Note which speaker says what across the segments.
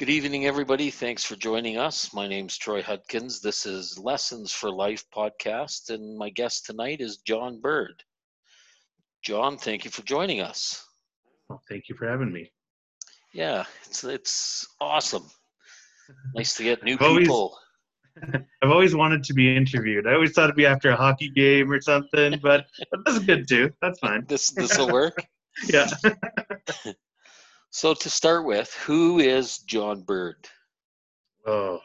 Speaker 1: Good evening, everybody. Thanks for joining us. My name's Troy Hudkins. This is Lessons for Life podcast, and my guest tonight is John Bird. John, thank you for joining us.
Speaker 2: Well, thank you for having me.
Speaker 1: Yeah, it's it's awesome. Nice to get new
Speaker 2: I've always-
Speaker 1: people.
Speaker 2: I've always wanted to be interviewed. I always thought it'd be after a hockey game or something, but but that's good too. That's fine.
Speaker 1: This this will work.
Speaker 2: Yeah.
Speaker 1: So to start with, who is John Bird?
Speaker 2: Oh,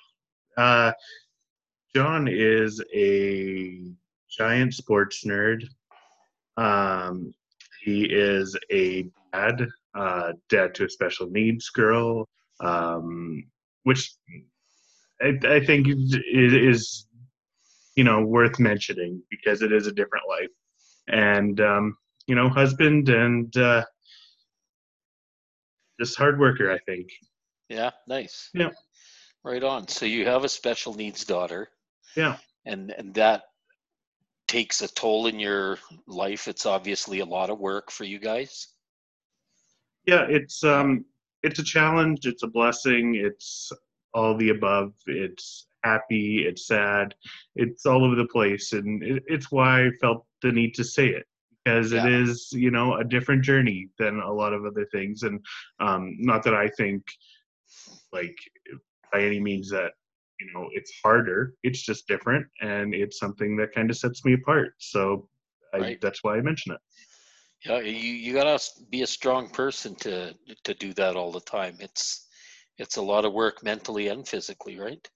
Speaker 2: uh, John is a giant sports nerd. Um, he is a dad, uh, dad to a special needs girl, um, which I, I think is, is, you know, worth mentioning because it is a different life. And, um, you know, husband and uh, just hard worker, I think.
Speaker 1: Yeah, nice.
Speaker 2: Yeah.
Speaker 1: Right on. So you have a special needs daughter.
Speaker 2: Yeah.
Speaker 1: And and that takes a toll in your life. It's obviously a lot of work for you guys.
Speaker 2: yeah it's um it's a challenge it's a blessing it's all the above it's happy it's sad it's all over the place and it, it's why i felt the need to say it because it
Speaker 1: Yeah.
Speaker 2: is you know a different journey than a lot of other things and um not that i think like by any means that you know it's harder it's just different and it's something that kind of sets me apart so I,
Speaker 1: Right.
Speaker 2: that's why i mention it
Speaker 1: Yeah, you you gotta be a strong person to to do that all the time. It's it's a lot of work mentally and physically, right?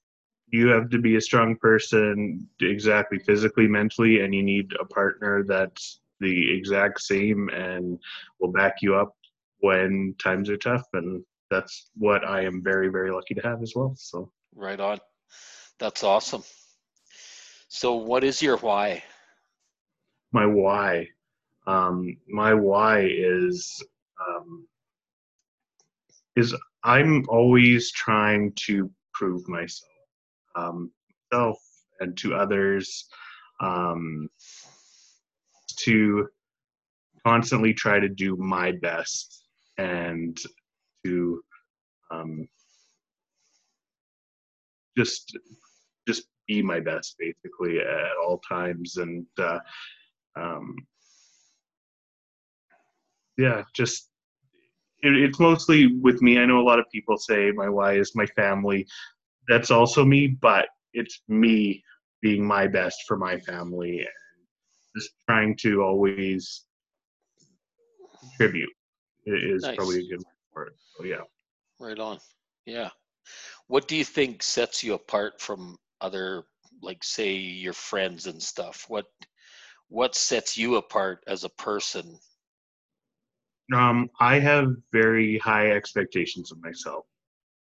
Speaker 2: you have to be a strong person exactly physically mentally and you need a partner that's the exact same and will back you up when times are tough and that's what i am very very lucky to have as well so
Speaker 1: Right on. That's awesome. So, what is your why?
Speaker 2: my why um, my why is um, is i'm always trying to prove myself um, myself and to others um, to constantly try to do my best and to um, just just be my best basically at all times. And uh, um, yeah just it, it's mostly with me. I know a lot of people say my why is my family. That's also me but it's me being my best for my family just trying to always contribute is
Speaker 1: Nice.
Speaker 2: probably a good word for it so yeah
Speaker 1: Right on. Yeah. What do you think sets you apart from other, like, say, your friends and stuff? What what sets you apart as a person?
Speaker 2: Um, I have very high expectations of myself.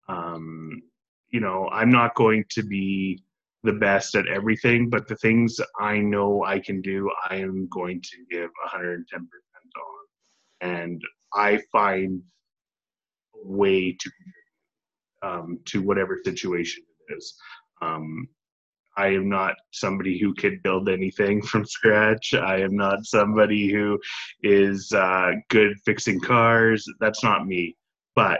Speaker 2: Um, you know, I'm not going to be the best at everything, but the things I know I can do, I am going to give 110% on. And I find a way to um, to whatever situation it is. Um, I am not somebody who could build anything from scratch. I am not somebody who is uh, good fixing cars. That's not me. But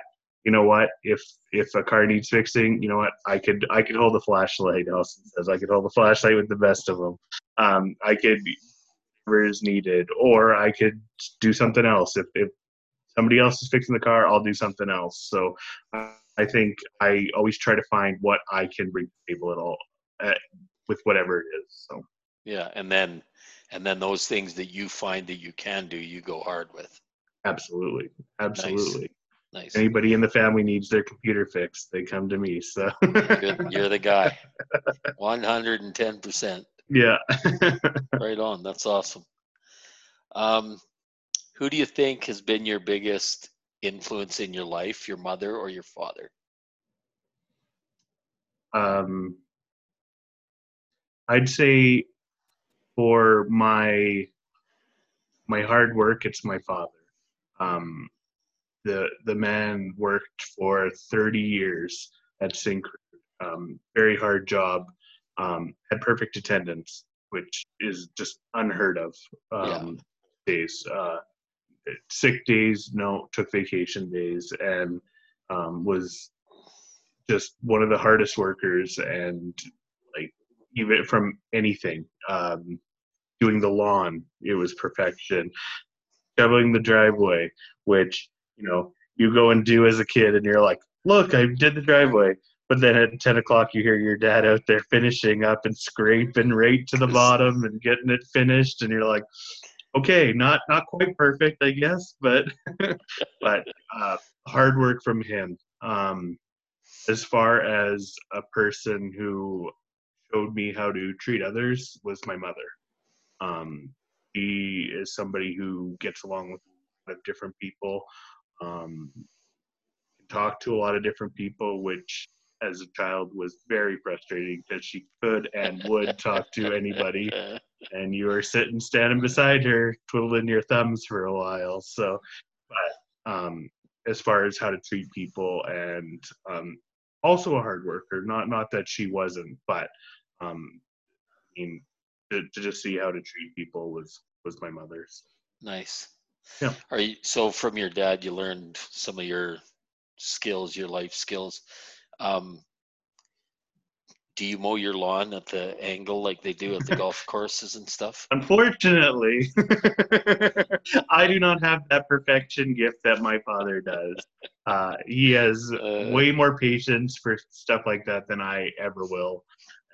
Speaker 2: you know what? If if a car needs fixing, you know what? I could I could hold the flashlight. Nelson says I could hold the flashlight with the best of them. Um, I could whatever is needed, or I could do something else. If if somebody else is fixing the car, I'll do something else. So uh, I think I always try to find what I can bring to the table at all, uh, with whatever it is. So.
Speaker 1: Yeah, and then and then those things that you find that you can do, you go hard with.
Speaker 2: Absolutely, absolutely.
Speaker 1: Nice.
Speaker 2: Anybody in the family needs their computer fixed, they come to me. So
Speaker 1: You're, you're the guy. 110%.
Speaker 2: yeah,
Speaker 1: Right on. That's awesome. Um, who do you think has been your biggest influence in your life, your mother or your father?
Speaker 2: um, I'd say for my my hard work, it's my father. Um, the the man worked for 30 years at Syncrude. Um, very hard job. Um, had perfect attendance, which is just unheard of um, days. Uh, sick days, no, took vacation days, and um, was just one of the hardest workers and like even from anything um, doing the lawn it was perfection shoveling the driveway which you know you go and do as a kid and you're like look i did the driveway. But then at 10 o'clock you hear your dad out there finishing up and scraping right to the bottom and getting it finished and you're like okay not not quite perfect i guess but but uh, hard work from him. Um, as far as a person who showed me how to treat others was my mother. Um, he is somebody who gets along with a lot of different people, um, talk to a lot of different people, which as a child was very frustrating because she could and would talk to anybody, and you were sitting standing beside her twiddling your thumbs for a while. So, but um, as far as how to treat people and um, also a hard worker. Not not that she wasn't, but um, I mean, to, to just see how to treat people was was my mother's.
Speaker 1: Nice.
Speaker 2: Yeah.
Speaker 1: Are you so from your dad? You learned some of your skills, your life skills. Um, do you mow your lawn at the angle like they do at the golf courses and stuff?
Speaker 2: Unfortunately, I do not have that perfection gift that my father does. Uh, he has
Speaker 1: Uh,
Speaker 2: way more patience for stuff like that than I ever will,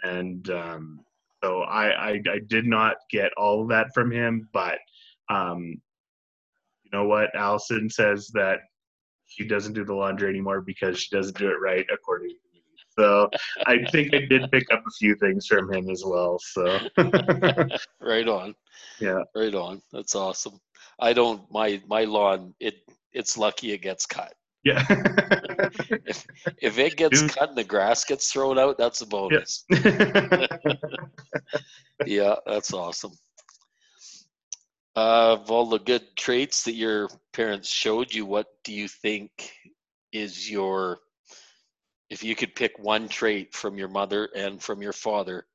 Speaker 2: and um, so I, I I did not get all of that from him. But um, you know what? Allison says that she doesn't do the laundry anymore because she doesn't do it right according to me. So I think I did pick up a few things from him as well. So
Speaker 1: right on.
Speaker 2: yeah,
Speaker 1: Right on. That's awesome. I don't my my lawn. It it's lucky it gets cut.
Speaker 2: yeah.
Speaker 1: If if, it gets
Speaker 2: Dude.
Speaker 1: cut and the grass gets thrown out, that's a bonus. Yeah, that's awesome. Uh, of all the good traits that your parents showed you, what do you think is your, if you could pick one trait from your mother and from your father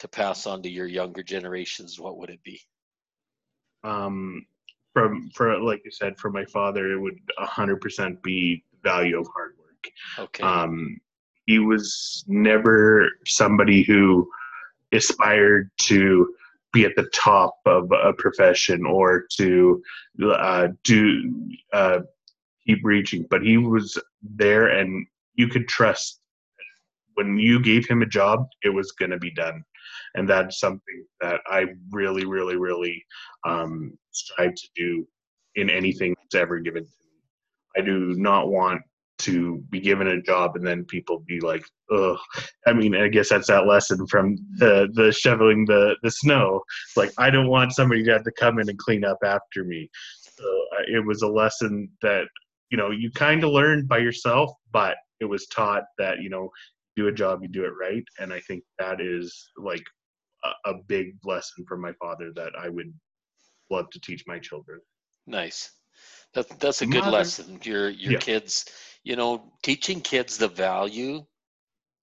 Speaker 1: to pass on to your younger generations, what would it be?
Speaker 2: um, from for like you said, for my father, it would hundred percent be value of hard work.
Speaker 1: Okay.
Speaker 2: Um, he was never somebody who aspired to be at the top of a profession or to uh, do uh, keep reaching, but he was there, and you could trust when you gave him a job, it was going to be done, and that's something that I really, really, really um, strive to do in anything that's ever given to me. I do not want to be given a job and then people be like, "Ugh." I mean, I guess that's that lesson from the the shoveling the the snow. Like, I don't want somebody to have to come in and clean up after me. So it was a lesson that you know you kind of learned by yourself, but it was taught that you know do a job, you do it right, and I think that is like a, a big lesson from my father that I would love to teach my children.
Speaker 1: Nice. That, that's a good
Speaker 2: Mother-
Speaker 1: lesson. Your your
Speaker 2: Yeah.
Speaker 1: kids, you know, teaching kids the value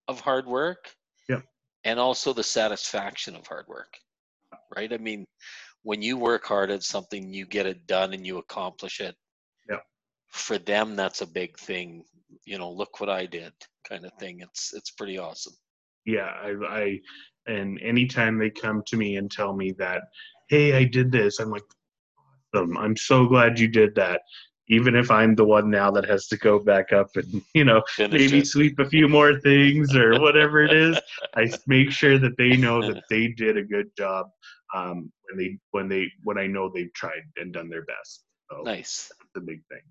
Speaker 1: of hard work.
Speaker 2: Yeah.
Speaker 1: And also the satisfaction of hard work. Right? I mean, when you work hard at something, you get it done and you accomplish it.
Speaker 2: Yeah.
Speaker 1: For them, that's a big thing. You know, look what I did, kind of thing. It's it's pretty awesome.
Speaker 2: yeah I, I and anytime they come to me and tell me that hey i did this i'm like awesome i'm so glad you did that even if i'm the one now that has to go back up and you know
Speaker 1: Finish
Speaker 2: maybe
Speaker 1: it.
Speaker 2: sweep a few more things or whatever it I i make sure that they know that they did a good job um, when they when they when i know they've tried and done their best so
Speaker 1: Nice.
Speaker 2: that's the big thing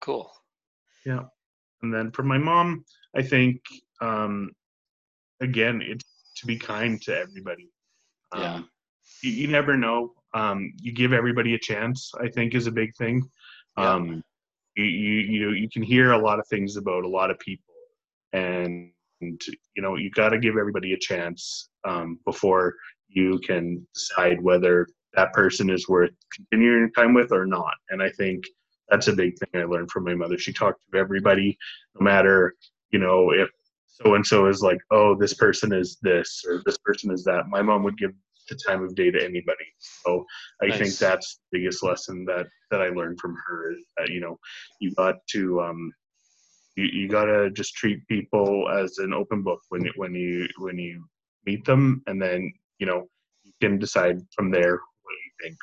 Speaker 1: Cool. Yeah.
Speaker 2: And then for my mom i think um again it's to be kind to everybody um,
Speaker 1: Yeah.
Speaker 2: you, you never know um you give everybody a chance i think is a big thing.
Speaker 1: Yeah.
Speaker 2: um you, you you you can hear a lot of things about a lot of people. And you know you got to give everybody a chance um, before you can decide whether that person is worth continuing time with or not. And i think that's a big thing i learned from my mother. She talked to everybody no matter you know if so and so is like oh this person is this or this person is that. My mom would give the time of day to anybody so i think that's the biggest lesson that that i learned from her is that you know you got to um you, you gotta just treat people as an open book when you when you when you meet them, and then you know you can decide from there what you think.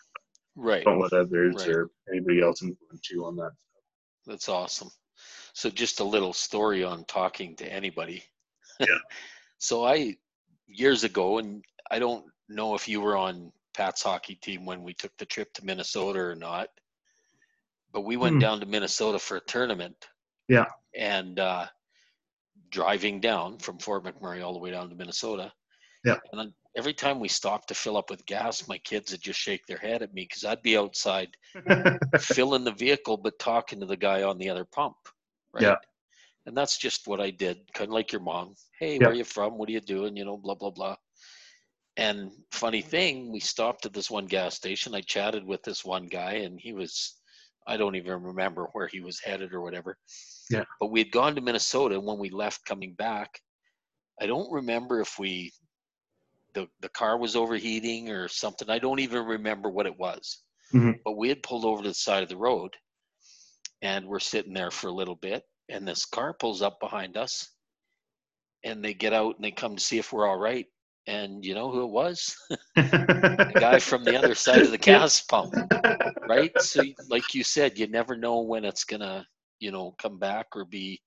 Speaker 1: Right.
Speaker 2: Don't let others
Speaker 1: Right.
Speaker 2: or anybody else influence you on that.
Speaker 1: That's awesome. So just a little story on talking to anybody.
Speaker 2: Yeah.
Speaker 1: so I years ago, and I don't know if you were on Pat's hockey team when we took the trip to Minnesota or not, but we went
Speaker 2: Hmm.
Speaker 1: down to Minnesota for a tournament.
Speaker 2: Yeah.
Speaker 1: And uh, driving down from Fort McMurray all the way down to Minnesota.
Speaker 2: Yeah.
Speaker 1: And then every time we stopped to fill up with gas, my kids would just shake their head at me because I'd be outside filling the vehicle but talking to the guy on the other pump right
Speaker 2: Yeah.
Speaker 1: and that's just what i did kind of like your mom hey
Speaker 2: Yeah.
Speaker 1: where are you from what are you doing you know blah blah blah and funny thing we stopped at this one gas station. I chatted with this one guy and he was i don't even remember where he was headed or whatever.
Speaker 2: Yeah.
Speaker 1: but we had gone to minnesota and when we left coming back. I don't remember if we the, the car was overheating or something. I don't even remember what it was.
Speaker 2: Mhm.
Speaker 1: but we had pulled over to the side of the road and we're sitting there for a little bit and this car pulls up behind us and they get out and they come to see if we're all right and you know who it was? The guy from the other side of the gas pump right? So like you said you never know when it's gonna you know come back or be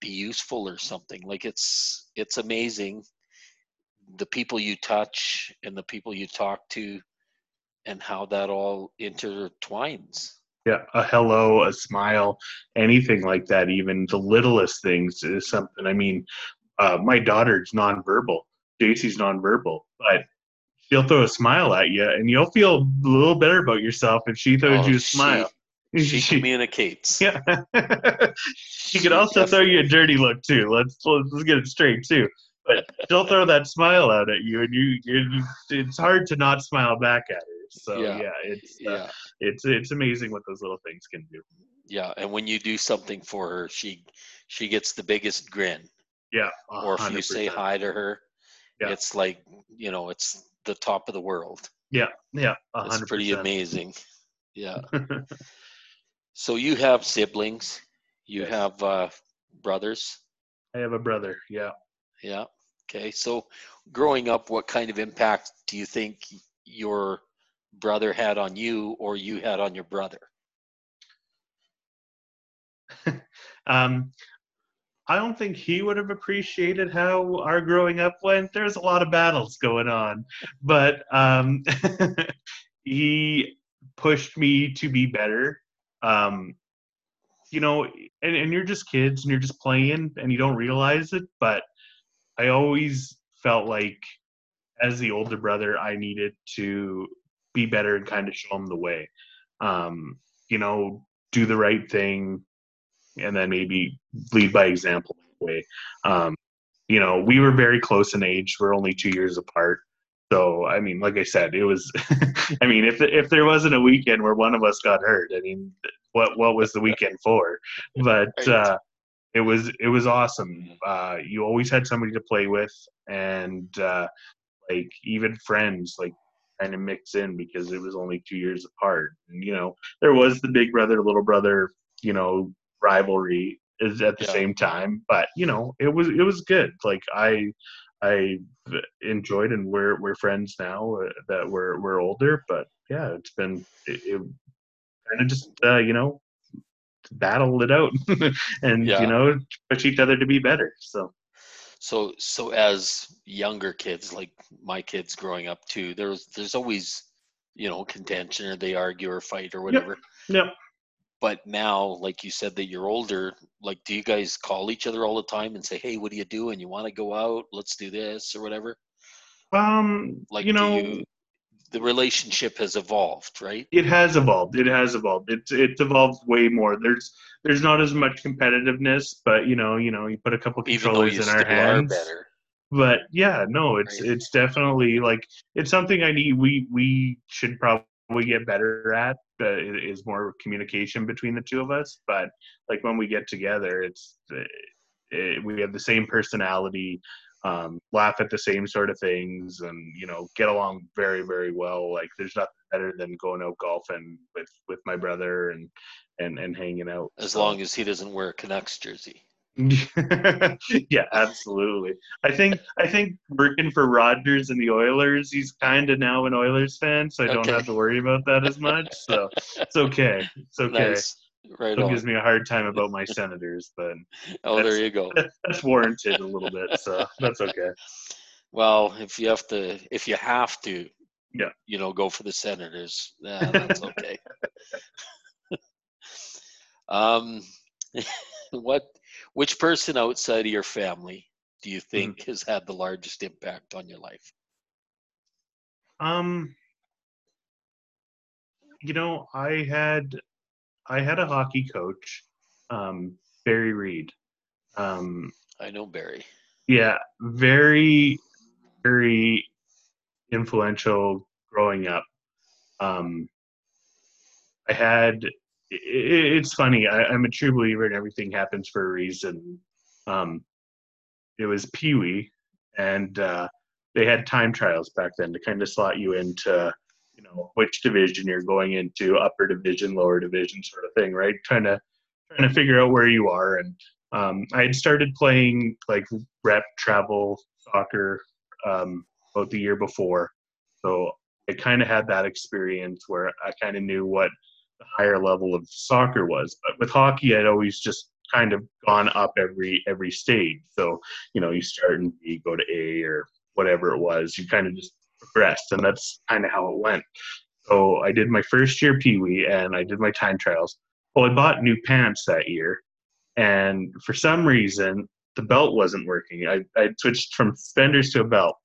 Speaker 1: be useful or something. Like it's it's amazing the people you touch and the people you talk to and how that all intertwines.
Speaker 2: Yeah a hello a smile anything like that even the littlest things is something i mean uh, my daughter's nonverbal jacey's nonverbal but she'll throw a smile at you and you'll feel a little better about yourself if she throws
Speaker 1: Oh,
Speaker 2: you a
Speaker 1: she-
Speaker 2: smile.
Speaker 1: she communicates.
Speaker 2: Yeah. She could also throw you a dirty look too. Let's let's, get it straight too. But she'll throw that smile out at you and you, you, you it's hard to not smile back at her. So
Speaker 1: Yeah.
Speaker 2: yeah, it's uh,
Speaker 1: yeah.
Speaker 2: it's it's amazing what those little things can do.
Speaker 1: Yeah and when you do something for her she she gets the biggest grin.
Speaker 2: Yeah
Speaker 1: or if you say hi to her
Speaker 2: Yeah.
Speaker 1: it's like you know it's the top of the world.
Speaker 2: Yeah yeah a
Speaker 1: it's pretty amazing. Yeah. So you have siblings. You
Speaker 2: Yes.
Speaker 1: have uh brothers?
Speaker 2: I have a brother yeah.
Speaker 1: Yeah okay. So growing up what kind of impact do you think your brother had on you or you had on your brother?
Speaker 2: Um i don't think he would have appreciated how our growing up went. There's a lot of battles going on but um he pushed me to be better. Um you know and, and you're just kids and you're just playing and you don't realize it but i always felt like as the older brother i needed to be better and kind of show him the way. Um you know do the right thing and then maybe lead by example that way. Um you know we were very close in age. We're only two years apart. So i mean like i said it was i mean if if there wasn't a weekend where one of us got hurt i mean what what was the weekend for? But uh it was it was awesome. Uh you always had somebody to play with and uh like even friends like kind of mix in because it was only two years apart. And you know there was the big brother little brother you know rivalry is at the
Speaker 1: Yeah.
Speaker 2: same time but you know it was it was good like i i enjoyed and we're we're friends now uh, that we're we're older but yeah it's been it, it kind of just uh you know battle it out and
Speaker 1: Yeah.
Speaker 2: you know push each other to be better so
Speaker 1: So so as younger kids, like my kids growing up too, there's there's always, you know, contention or they argue or fight or whatever.
Speaker 2: yep
Speaker 1: But now, like you said, that you're older, like do you guys call each other all the time and say, Hey, what are you doing? You want to go out? Let's do this or whatever?
Speaker 2: um
Speaker 1: Like
Speaker 2: you know
Speaker 1: you the relationship has evolved, right?
Speaker 2: it has evolved it has evolved it's it's evolved way more there's there's not as much competitiveness but you know you know you put a couple controllers in our hands but yeah no it's
Speaker 1: Right.
Speaker 2: it's definitely like it's something i need we we should probably get better at is more communication between the two of us but like when we get together it's it, we have the same personality um, laugh at the same sort of things and you know get along very very well like there's nothing better than going out golfing with with my brother and and and hanging out
Speaker 1: As long as he doesn't wear a Canucks jersey.
Speaker 2: yeah, absolutely. I think I think working for Rogers and the Oilers, he's kind of now an Oilers fan, so I don't
Speaker 1: Okay.
Speaker 2: have to worry about that as much. So it's okay. It's okay.
Speaker 1: Nice. Right
Speaker 2: Still
Speaker 1: on.
Speaker 2: gives me a hard time about my Senators, but
Speaker 1: Oh, there you go.
Speaker 2: that's warranted a little bit, so that's okay.
Speaker 1: Well, if you have to, if you have to,
Speaker 2: Yeah.
Speaker 1: you know, go for the Senators. Yeah, that's okay. um, what, which person outside of your family do you think has had the largest impact on your life?
Speaker 2: Um, you know, I had I had a hockey coach, um, Barry Reed. Um,
Speaker 1: I know Barry.
Speaker 2: yeah, very, very influential growing up. Um, I had. It's funny. I, I'm a true believer in everything happens for a reason. Um, it was Pee Wee, and uh, they had time trials back then to kind of slot you into, you know, which division you're going into, upper division, lower division, sort of thing, right? Trying to trying to figure out where you are. And um, I had started playing like rep travel soccer um, about the year before, so I kind of had that experience where I kind of knew what the higher level of soccer was. But with hockey, I'd always just kind of gone up every every stage. So you know, you start in B, go to A, or whatever it was. You kind of just progressed, and that's kind of how it went. So I did my first year Pee Wee, and I did my time trials. Well, I bought new pants that year, and for some reason the belt wasn't working. I I switched from suspenders to a belt.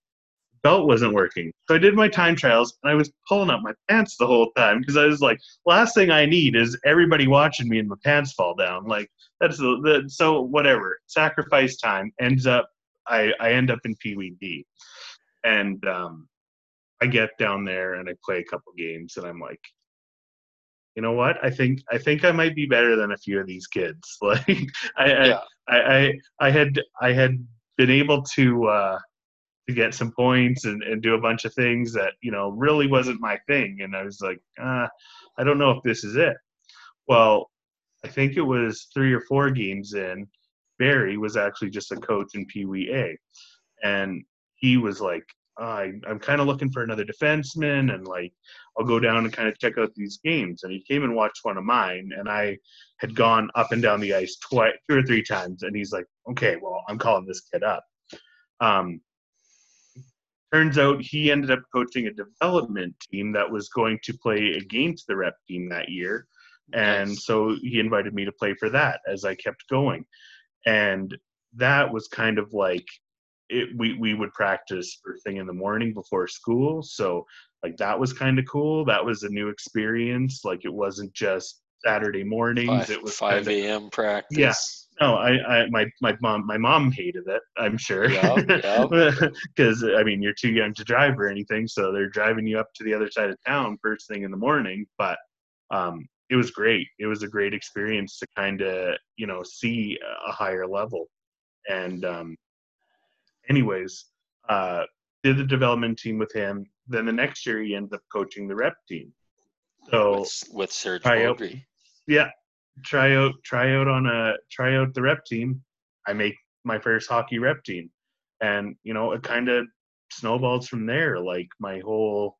Speaker 2: Belt wasn't working, so I did my time trials, and I was pulling up my pants the whole time because I was like, last thing I need is everybody watching me and my pants fall down. Like that's the, the so whatever sacrifice time ends up I I end up in Pee Wee D, and um, I get down there and I play a couple games and I'm like, you know what? I think I think I might be better than a few of these kids. Like I I,
Speaker 1: Yeah.
Speaker 2: I, I I had I had been able to uh, to get some points and, and do a bunch of things that you know really wasn't my thing, and I was like, uh, I don't know if this is it. Well, I think it was three or four games in. Barry was actually just a coach in pwa and he was like, I, I'm kind of looking for another defenseman, and like I'll go down and kind of check out these games. And he came and watched one of mine, and I had gone up and down the ice twice, two or three times, and he's like, okay, well, I'm calling this kid up. Um, turns out he ended up coaching a development team that was going to play against the rep team that year and
Speaker 1: Nice.
Speaker 2: so he invited me to play for that as I kept going, and that was kind of like it. We we would practice first thing in the morning before school, so like that was kind of cool. That was a new experience. Like it wasn't just Saturday mornings.
Speaker 1: Five,
Speaker 2: it was
Speaker 1: 5 a.m. practice.
Speaker 2: No, I, I, my, my mom, my mom hated it. I'm sure.
Speaker 1: Yeah, yeah.
Speaker 2: Because I mean, you're too young to drive or anything, so they're driving you up to the other side of town first thing in the morning. But um, it was great. It was a great experience to kind of, you know, see a higher level. And um, anyways, uh, did the development team with him. Then the next year, he ended up coaching the rep team. So
Speaker 1: With, with Serge
Speaker 2: Try yeah try out try out on a try out the rep team. I make my first hockey rep team. And you know it kind of snowballs from there. Like my whole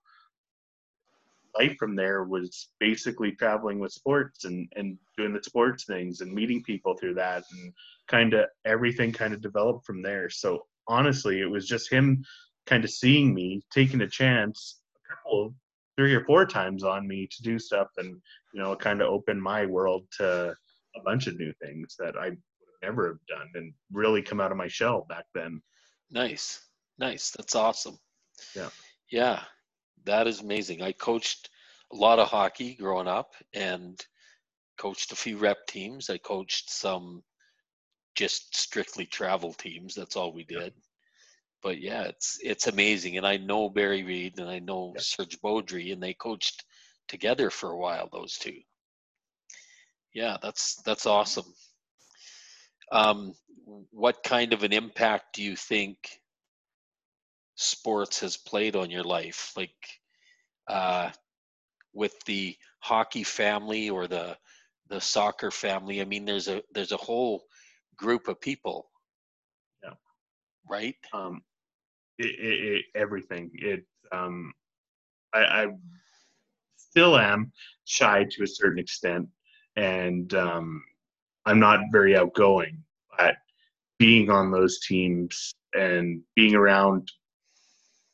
Speaker 2: life from there was basically traveling with sports and and doing the sports things and meeting people through that and kind of everything kind of developed from there. So honestly it was just him kind of seeing me taking a chance a couple three or four times on me to do stuff and you know, it kind of opened my world to a bunch of new things that I would never have done and really come out of my shell back then.
Speaker 1: Nice. Nice. That's awesome.
Speaker 2: Yeah.
Speaker 1: Yeah. That is amazing. I coached a lot of hockey growing up and coached a few rep teams. I coached some just strictly travel teams. That's all we did. But yeah, it's it's amazing. And I know Barry Reed and I know
Speaker 2: Yeah.
Speaker 1: Serge Beaudry and they coached together for a while, those two. Yeah, that's that's awesome. Um, what kind of an impact do you think sports has played on your life like uh, with the hockey family or the the soccer family i mean there's a there's a whole group of people. Right.
Speaker 2: Um, it, it, it everything. It um, I, I still am shy to a certain extent, and um, I'm not very outgoing. But being on those teams and being around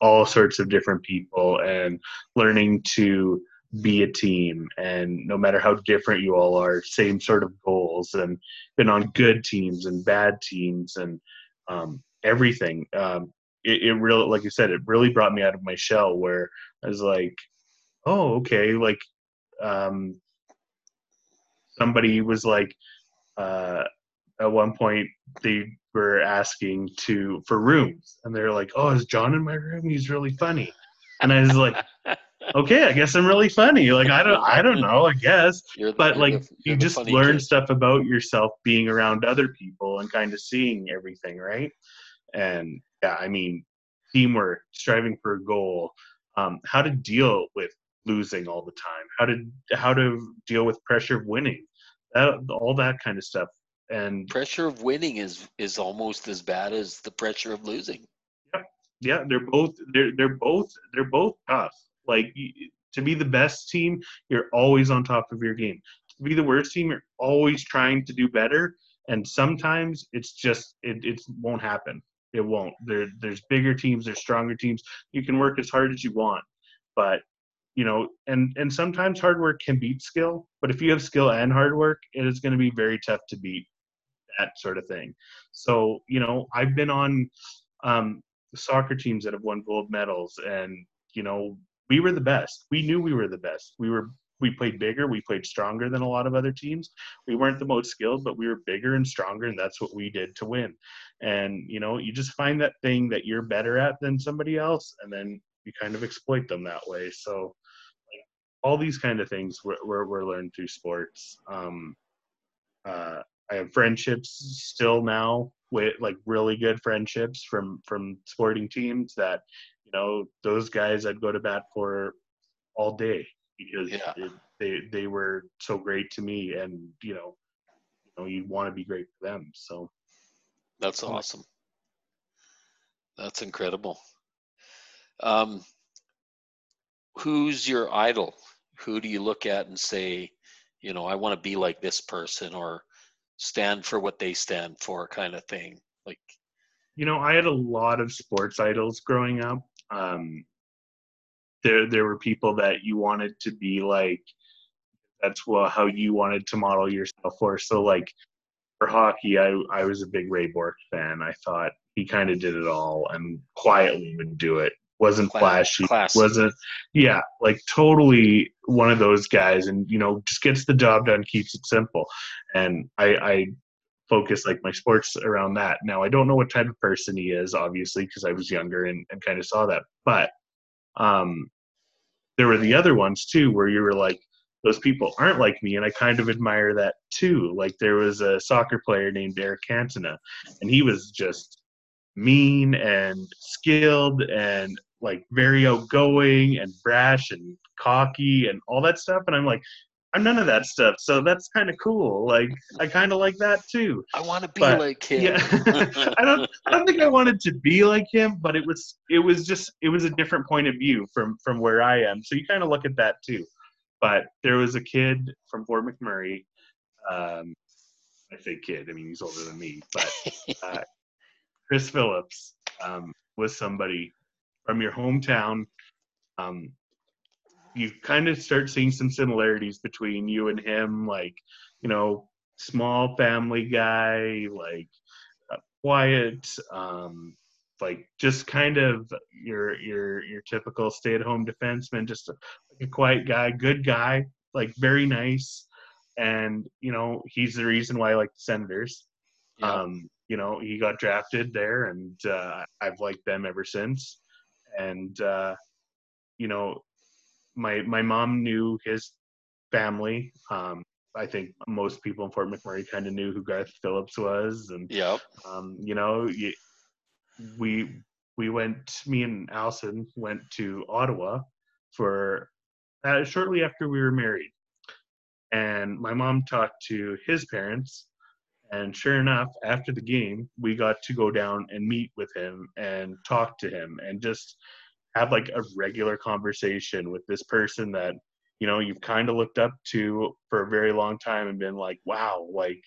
Speaker 2: all sorts of different people and learning to be a team and no matter how different you all are same sort of goals and been on good teams and bad teams and um, everything um, it, it really like you said it really brought me out of my shell where i was like oh okay like um, somebody was like uh, at one point they were asking to for rooms and they're like oh is john in my room? He's really funny. And i was like okay i guess i'm really funny like i don't i don't know i guess.
Speaker 1: You're,
Speaker 2: but like
Speaker 1: the-
Speaker 2: you just learn
Speaker 1: kid.
Speaker 2: stuff about yourself being around other people and kind of seeing everything right and yeah i mean teamwork striving for a goal um, how to deal with losing all the time how to how to deal with pressure of winning that, all that kind of stuff. And
Speaker 1: Pressure of winning is is almost as bad as the pressure of losing.
Speaker 2: yeah yeah, they're both they're they're both they're both tough. Like to be the best team you're always on top of your game. To be the worst team you're always trying to do better and sometimes it's just it, it won't happen it won't. There there's bigger teams there's stronger teams. You can work as hard as you want but you know and and sometimes hard work can beat skill but if you have skill and hard work it is going to be very tough to beat that sort of thing. So you know i've been on um, soccer teams that have won gold medals and you know we were the best. We knew we were the best. We were we played bigger we played stronger than a lot of other teams. We weren't the most skilled but we were bigger and stronger and that's what we did to win. And you know you just find that thing that you're better at than somebody else and then you kind of exploit them that way. So all these kind of things were, were, were learned through sports. Um, uh, I have friendships still now with like really good friendships from from sporting teams that you know those guys I'd go to bat for all day because
Speaker 1: Yeah.
Speaker 2: it, they they were so great to me and you know you know you want to be great for them so
Speaker 1: That's awesome. That's incredible. Um, who's your idol? Who do you look at and say, you know, I want to be like this person or stand for what they stand for kind of thing? Like,
Speaker 2: you know I had a lot of sports idols growing up um there there were people that you wanted to be like that's what how you wanted to model yourself for. So like for hockey i i was a big ray bourque fan. I thought he kind of did it all and quietly would do it. Wasn't flashy. wasn't yeah like totally one of those guys. And you know just gets the job done keeps it simple. And i i focus like my sports around that. Now i don't know what type of person he is obviously because i was younger and, and kind of saw that. But um there were the other ones too where you were like those people aren't like me and i kind of admire that too. Like there was a soccer player named eric cantona and he was just mean and skilled and like very outgoing and brash and cocky and all that stuff and i'm like i'm none of that stuff so that's kind of cool like i kind of like that too.
Speaker 1: I want to be
Speaker 2: But,
Speaker 1: like him.
Speaker 2: yeah i don't i don't think i wanted to be like him but it was it was just it was a different point of view from from where i am so you kind of look at that too. But there was a kid from fort mcmurray um i say kid i mean he's older than me but uh, chris phillips um was somebody from your hometown um you kind of start seeing some similarities between you and him like you know small family guy like uh, quiet um like just kind of your your your typical stay-at-home defenseman just a, a quiet guy good guy like very nice. And you know he's the reason why i like the senators.
Speaker 1: Yeah.
Speaker 2: um you know he got drafted there and uh, i've liked them ever since. And uh you know my my mom knew his family um i think most people in fort mcmurray kind of knew who garth phillips was and
Speaker 1: Yep.
Speaker 2: um, you know, we we went. Me and Allison went to Ottawa for uh, shortly after we were married, and my mom talked to his parents, And sure enough, after the game, we got to go down and meet with him and talk to him and just have like a regular conversation with this person that you know you've kind of looked up to for a very long time and been like, wow, like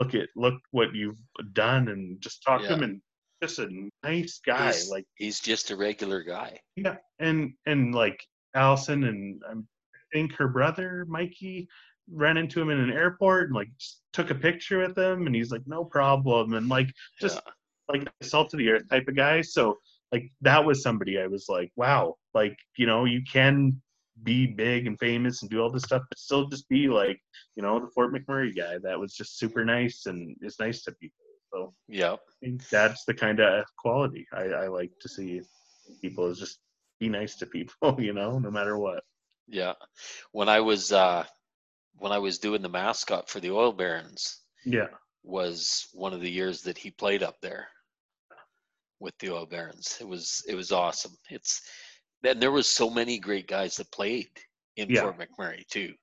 Speaker 2: look at look what you've done and just talk
Speaker 1: Yeah.
Speaker 2: to him and just a nice guy
Speaker 1: He's-
Speaker 2: like
Speaker 1: He's just a regular guy.
Speaker 2: yeah and and like allison and um, i think her brother mikey ran into him in an airport and like took a picture with him and he's like no problem and like just
Speaker 1: Yeah.
Speaker 2: like salt of the earth type of guy so like that was somebody i was like wow like you know you can be big and famous and do all this stuff but still just be like you know the fort mcmurray guy that was just super nice and it's nice to people so
Speaker 1: Yeah.
Speaker 2: I think that's the kind of quality I, I like to see people is just be nice to people, you know, no matter what.
Speaker 1: Yeah. When I was uh when I was doing the mascot for the Oil Barons
Speaker 2: Yeah.
Speaker 1: was one of the years that he played up there with the Oil Barons. It was it was awesome. It's and there was so many great guys that played in
Speaker 2: Yeah.
Speaker 1: Fort McMurray too.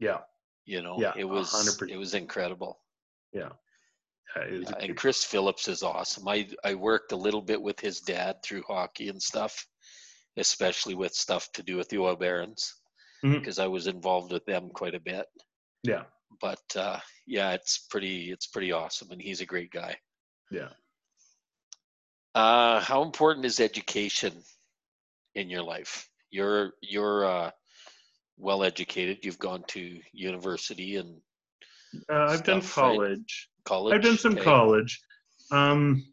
Speaker 2: Yeah.
Speaker 1: You know,
Speaker 2: Yeah,
Speaker 1: it was
Speaker 2: hundred percent.
Speaker 1: it was incredible.
Speaker 2: Yeah, a
Speaker 1: Yeah, and Chris Phillips is awesome. I I worked a little bit with his dad through hockey and stuff, especially with stuff to do with the Oil Barons because I was involved with them quite a bit.
Speaker 2: yeah.
Speaker 1: But uh, yeah, it's pretty it's pretty awesome, and he's a great guy.
Speaker 2: Yeah.
Speaker 1: Uh, how important is education in your life? You're you're uh, well educated. You've gone to university and
Speaker 2: Uh, I've done
Speaker 1: Stuff, right?
Speaker 2: college.
Speaker 1: college.
Speaker 2: I've done some
Speaker 1: okay?
Speaker 2: college. Um,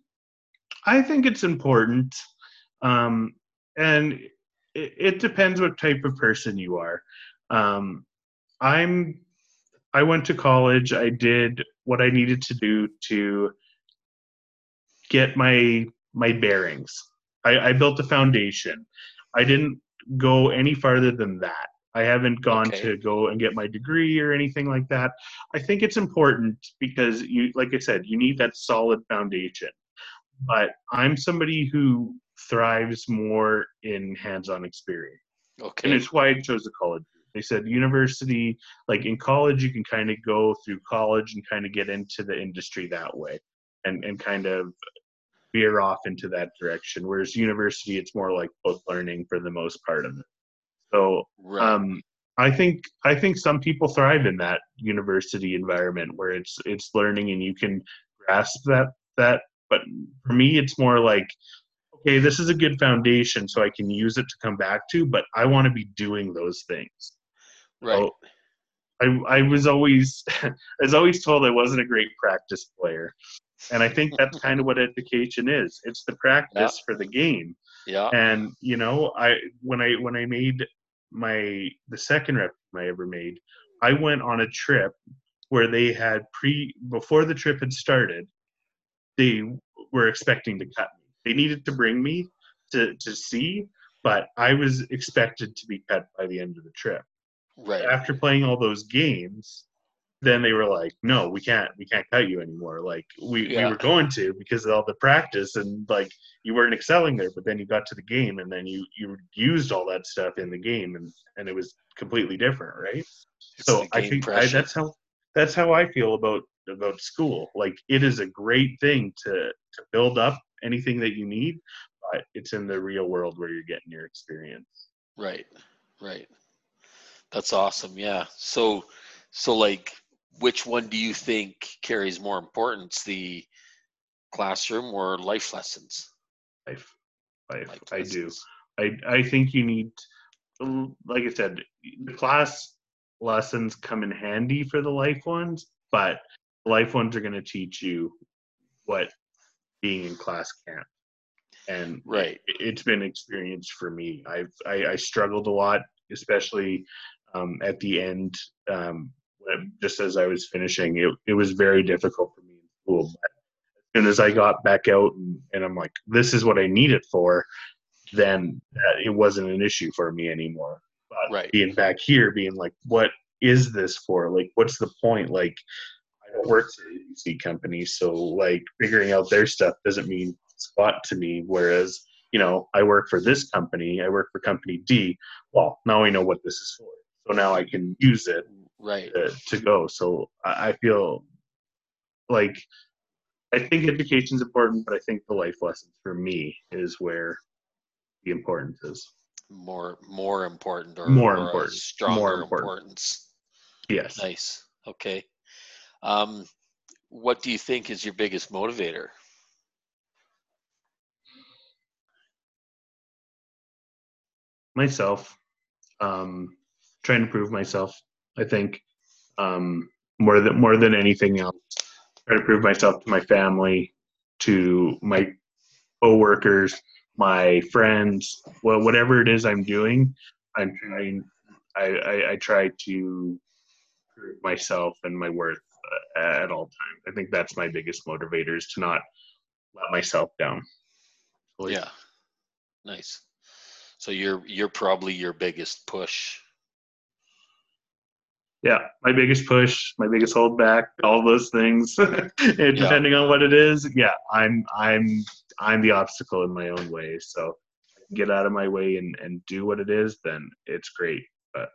Speaker 2: I think it's important. Um, and it, it depends what type of person you are. Um, I'm, I went to college. I did what I needed to do to get my, my bearings. I, I built a foundation. I didn't go any farther than that. I haven't gone
Speaker 1: Okay.
Speaker 2: to go and get my degree or anything like that. I think it's important because you, like I said, you need that solid foundation. But I'm somebody who thrives more in hands-on experience,
Speaker 1: Okay.
Speaker 2: and it's why I chose the college. They said university, like in college, you can kind of go through college and kind of get into the industry that way, and and kind of veer off into that direction. Whereas university, it's more like book learning for the most part of it. So
Speaker 1: Right.
Speaker 2: um, I think I think some people thrive in that university environment where it's it's learning and you can grasp that that. But for me, it's more like, okay, this is a good foundation, so I can use it to come back to. But I want to be doing those things.
Speaker 1: right.
Speaker 2: So I I was always I was always told I wasn't a great practice player, and I think that's kind of what education is. It's the practice for the game
Speaker 1: yeah.
Speaker 2: and you know i when i when i made my the second rep i ever made i went on a trip where they had pre before the trip had started they were expecting to cut me they needed to bring me to to see but i was expected to be cut by the end of the trip
Speaker 1: Right.
Speaker 2: after playing all those games then they were like no we can't we can't cut you anymore like we,
Speaker 1: Yeah.
Speaker 2: we were going to because of all the practice and like you weren't excelling there but then you got to the game and then you you used all that stuff in the game and and it was completely different right
Speaker 1: It's
Speaker 2: so i think I, that's how that's how i feel about about school like it is a great thing to to build up anything that you need but it's in the real world where you're getting your experience
Speaker 1: Right. Right. That's awesome. Yeah. So so like which one do you think carries more importance, the classroom or life lessons?
Speaker 2: life life
Speaker 1: Life
Speaker 2: i do. I I think you need, like I said, the class lessons come in handy for the life ones, but the life ones are going to teach you what being in class can't. And
Speaker 1: Right.
Speaker 2: it- it's been experience for me. I've I, I struggled a lot, especially um, at the end. Um, just as I was finishing, it it was very difficult for me in school. But as soon as I got back out and, and I'm like, this is what I need it for, then uh, it wasn't an issue for me anymore. But
Speaker 1: Right.
Speaker 2: being back here, being like, what is this for? Like, what's the point? Like, I don't work for an ABC company, so like figuring out their stuff doesn't mean squat to me. Whereas, you know, I work for this company, I work for company D. Well, now I know what this is for, so now I can use it
Speaker 1: Right.
Speaker 2: to, to go. So I, I feel like I think education's important, but I think the life lessons for me is where the importance is.
Speaker 1: More more important or
Speaker 2: More
Speaker 1: or
Speaker 2: important.
Speaker 1: stronger
Speaker 2: More important.
Speaker 1: importance.
Speaker 2: Yes.
Speaker 1: Nice. Okay. Um, what do you think is your biggest motivator?
Speaker 2: myself um trying to prove myself i think um more than more than anything else try to prove myself to my family to my co-workers my friends well whatever it is i'm doing i'm trying i i, I try to prove myself and my worth uh, at all times i think that's my biggest motivator is to not let myself down
Speaker 1: Yeah. Nice. So you're you're probably your biggest push.
Speaker 2: Yeah, my biggest push, my biggest holdback, all those things. And depending on what it is, yeah, I'm I'm I'm the obstacle in my own way. So if I can get out of my way and, and do what it is, then it's great. But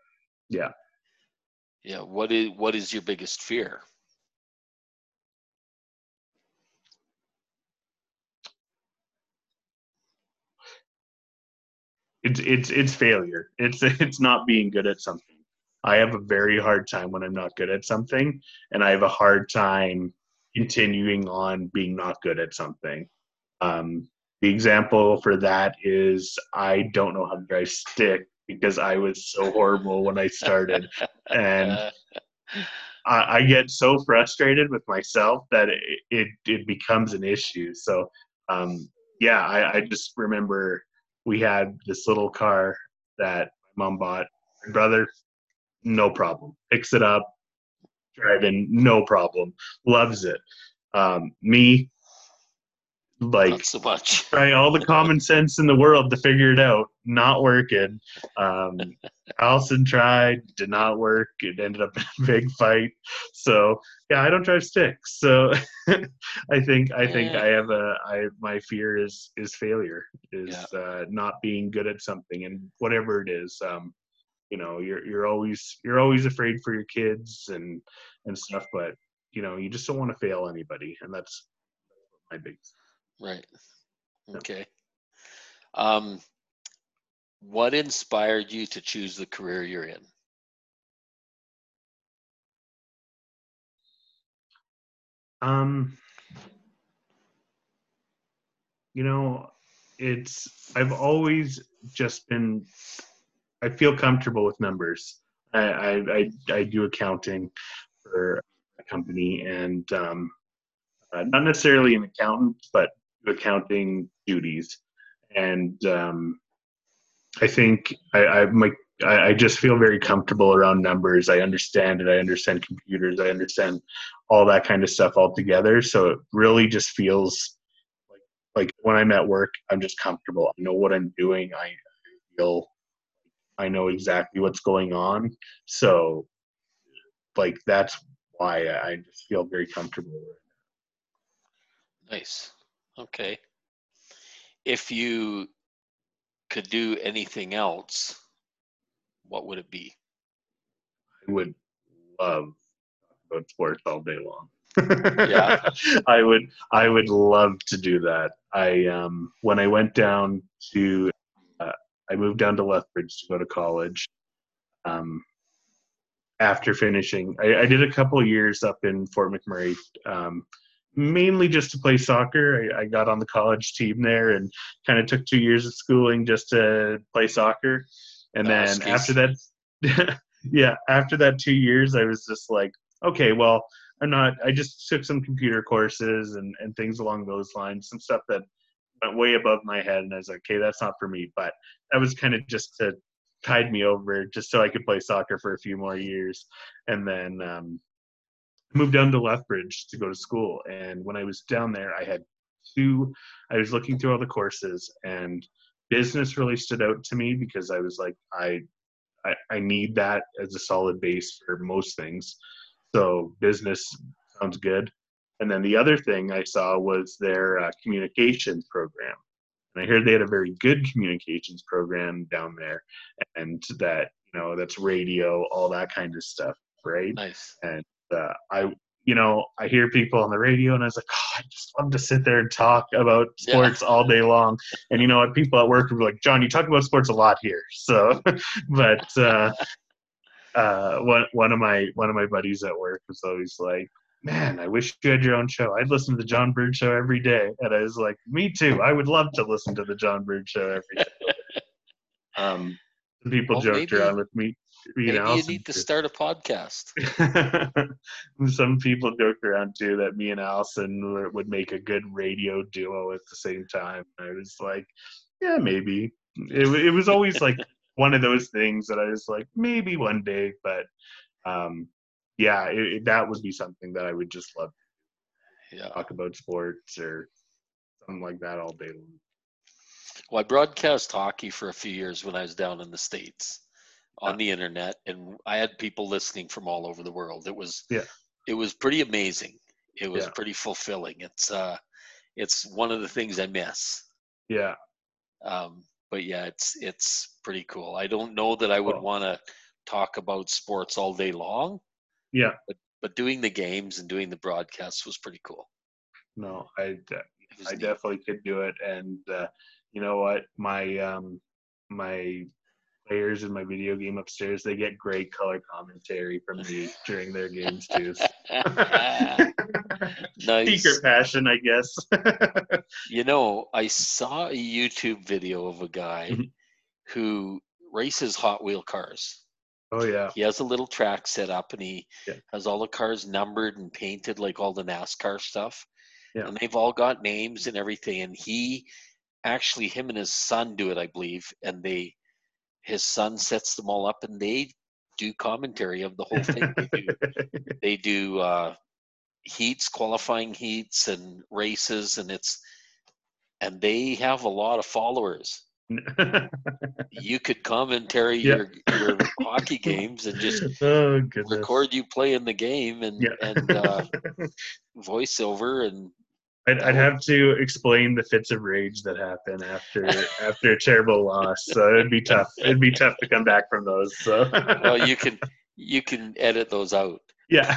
Speaker 2: yeah.
Speaker 1: Yeah. What is what is your biggest fear?
Speaker 2: It's it's it's failure. It's it's not being good at something. I have a very hard time when I'm not good at something, and I have a hard time continuing on being not good at something. Um, the example for that is I don't know how to drive stick because I was so horrible when I started, and I, I get so frustrated with myself that it it, it becomes an issue. So um, yeah, I, I just remember we had this little car that my mom bought. My brother, no problem, picks it up, driving, no problem, loves it. Um, me, like
Speaker 1: not so much.
Speaker 2: try all the common sense in the world to figure it out. Not working. Um, Allison tried, did not work. It ended up in a big fight. So yeah, I don't drive sticks. So I think I think
Speaker 1: Yeah.
Speaker 2: I have a I my fear is is failure is uh, not being good at something and whatever it is. Um, you know, you're you're always you're always afraid for your kids and and stuff, but you know you just don't want to fail anybody, and that's my big
Speaker 1: Right.
Speaker 2: Yeah.
Speaker 1: Okay. Um, what inspired you to choose the career you're in?
Speaker 2: Um, you know, it's I've always just been. I feel comfortable with numbers. I I I, do accounting for a company, and um, uh, not necessarily an accountant, but accounting duties. And um, I think I, I my I, I just feel very comfortable around numbers. I understand it. I understand computers. I understand all that kind of stuff altogether. So it really just feels like like when I'm at work, I'm just comfortable. I know what I'm doing. I feel I know exactly what's going on. So like that's why I just feel very comfortable.
Speaker 1: Nice. Okay. If you could do anything else, what would it be?
Speaker 2: I would love about sports all day long.
Speaker 1: Yeah.
Speaker 2: I would I would love to do that. I um when I went down to I moved down to Lethbridge to go to college. Um after finishing I, I did a couple years up in Fort McMurray um mainly just to play soccer. I, I got on the college team there and kind of took two years of schooling just to play soccer. And then
Speaker 1: skis.
Speaker 2: after that yeah, after that two years I was just like, okay, well I'm not. I just took some computer courses and and things along those lines, some stuff that went way above my head, and I was like, okay, that's not for me. But that was kind of just to tide me over, just so I could play soccer for a few more years, and then um, moved down to Lethbridge to go to school. And when I was down there, I had two. I was looking through all the courses, and business really stood out to me because I was like, I I, I need that as a solid base for most things. So business sounds good. And then the other thing I saw was their uh, communications program. And I heard they had a very good communications program down there, and that you know that's radio, all that kind of stuff, right?
Speaker 1: Nice.
Speaker 2: And uh, I you know, I hear people on the radio, and I was like, oh, I just love to sit there and talk about
Speaker 1: Yeah.
Speaker 2: sports all day long. And you know what? People at work were like, John, you talk about sports a lot here. So, but uh, uh, one one of my one of my buddies at work was always like, man, I wish you had your own show. I'd listen to the John Bourque Show every day. And I was like, me too. I would love to listen to the John Bourque Show every day. um, people
Speaker 1: Well,
Speaker 2: joked
Speaker 1: maybe-
Speaker 2: around with me. You
Speaker 1: Maybe
Speaker 2: know,
Speaker 1: you need to start a podcast.
Speaker 2: some people joked around too that me and Allison would make a good radio duo at the same time. I was like, yeah, maybe. It, it was always like one of those things that I was like, maybe one day, but um, yeah, it, it- that would be something that I would just love
Speaker 1: Yeah.
Speaker 2: to talk about sports or something like that all day long.
Speaker 1: Well, I broadcast hockey for a few years when I was down in the States on the internet, and I had people listening from all over the world. It was
Speaker 2: Yeah.
Speaker 1: it was pretty amazing. It was
Speaker 2: Yeah.
Speaker 1: pretty fulfilling. It's uh it's one of the things I miss.
Speaker 2: Yeah,
Speaker 1: Um, but yeah, it's it's pretty cool. I don't know that I would want to talk about sports all day long,
Speaker 2: yeah.
Speaker 1: but doing the games and doing the broadcasts was pretty cool.
Speaker 2: No, I I
Speaker 1: neat.
Speaker 2: definitely could do it. And uh, you know what? My um, my players in my video game upstairs, they get great color commentary from me during their games too.
Speaker 1: nice.
Speaker 2: Secret passion, I guess.
Speaker 1: You know, I saw a YouTube video of a guy
Speaker 2: Mhm.
Speaker 1: who races Hot Wheel cars.
Speaker 2: Oh yeah,
Speaker 1: He has a little track set up and he
Speaker 2: Yeah.
Speaker 1: has all the cars numbered and painted like all the NASCAR stuff.
Speaker 2: Yeah.
Speaker 1: And they've all got names and everything. And he actually, him and his son do it, I believe. And they, his son sets them all up and they do commentary of the whole thing. they do, they do uh, heats, qualifying heats, and races, and it's and they have a lot of followers. You could commentary
Speaker 2: Yeah.
Speaker 1: your your hockey games and just
Speaker 2: oh
Speaker 1: record you playing the game and
Speaker 2: Yeah.
Speaker 1: and uh, voiceover and
Speaker 2: I'd, I'd have to explain the fits of rage that happen after after a terrible loss, so it'd be tough. It'd be tough to come back from those. So
Speaker 1: well you can you can edit those out.
Speaker 2: yeah.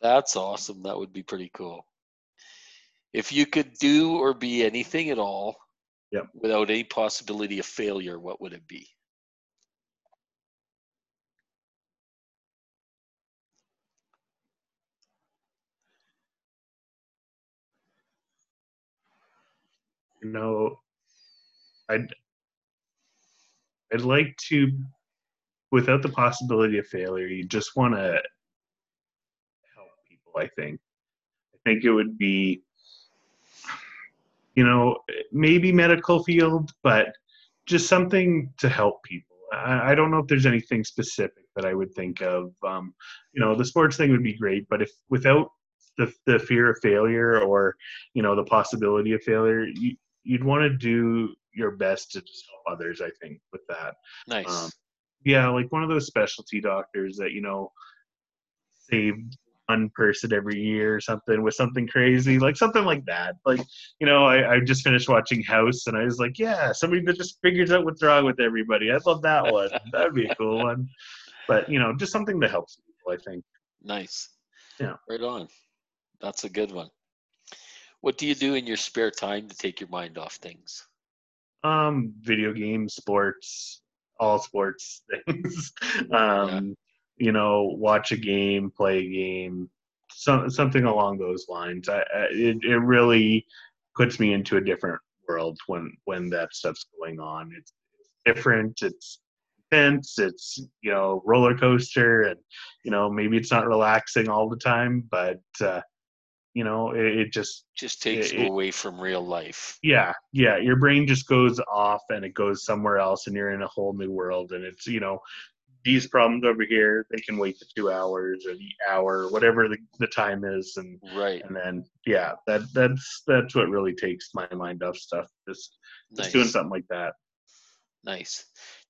Speaker 1: That's awesome. That would be pretty cool. If you could do or be anything at all
Speaker 2: Yep.
Speaker 1: without any possibility of failure, what would it be?
Speaker 2: you know, I'd I'd like to, without the possibility of failure, you just want to help people. I think. I think it would be, you know, maybe medical field, but just something to help people. I, I don't know if there's anything specific that I would think of. Um, you know, the sports thing would be great, but if without the the fear of failure or you know the possibility of failure, you, you'd want to do your best to just help others. I think with that
Speaker 1: Nice.
Speaker 2: Um, yeah, like one of those specialty doctors that you know save one person every year or something with something crazy, like something like that. Like you know, I, I just finished watching House, and I was like, yeah, somebody that just figures out what's wrong with everybody. I'd love that one. That'd be a cool one. But you know, just something that helps people. I think.
Speaker 1: nice.
Speaker 2: Yeah.
Speaker 1: Right on. That's a good one. What do you do in your spare time to take your mind off things?
Speaker 2: Um, video games, sports, all sports things. um, you know, watch a game, play a game, some, something along those lines. I, I it, it really puts me into a different world when when that stuff's going on. It's, different. It's intense. It's you know roller coaster, and you know maybe it's not relaxing all the time, but uh, you know it, it just
Speaker 1: Just takes
Speaker 2: It-
Speaker 1: you away from real life.
Speaker 2: yeah yeah your brain just goes off and it goes somewhere else and you're in a whole new world and it's you know these problems over here they can wait the two hours or the hour whatever the, the time is and
Speaker 1: Right.
Speaker 2: and then yeah that that's that's what really takes my mind off stuff just just doing something like that
Speaker 1: Nice.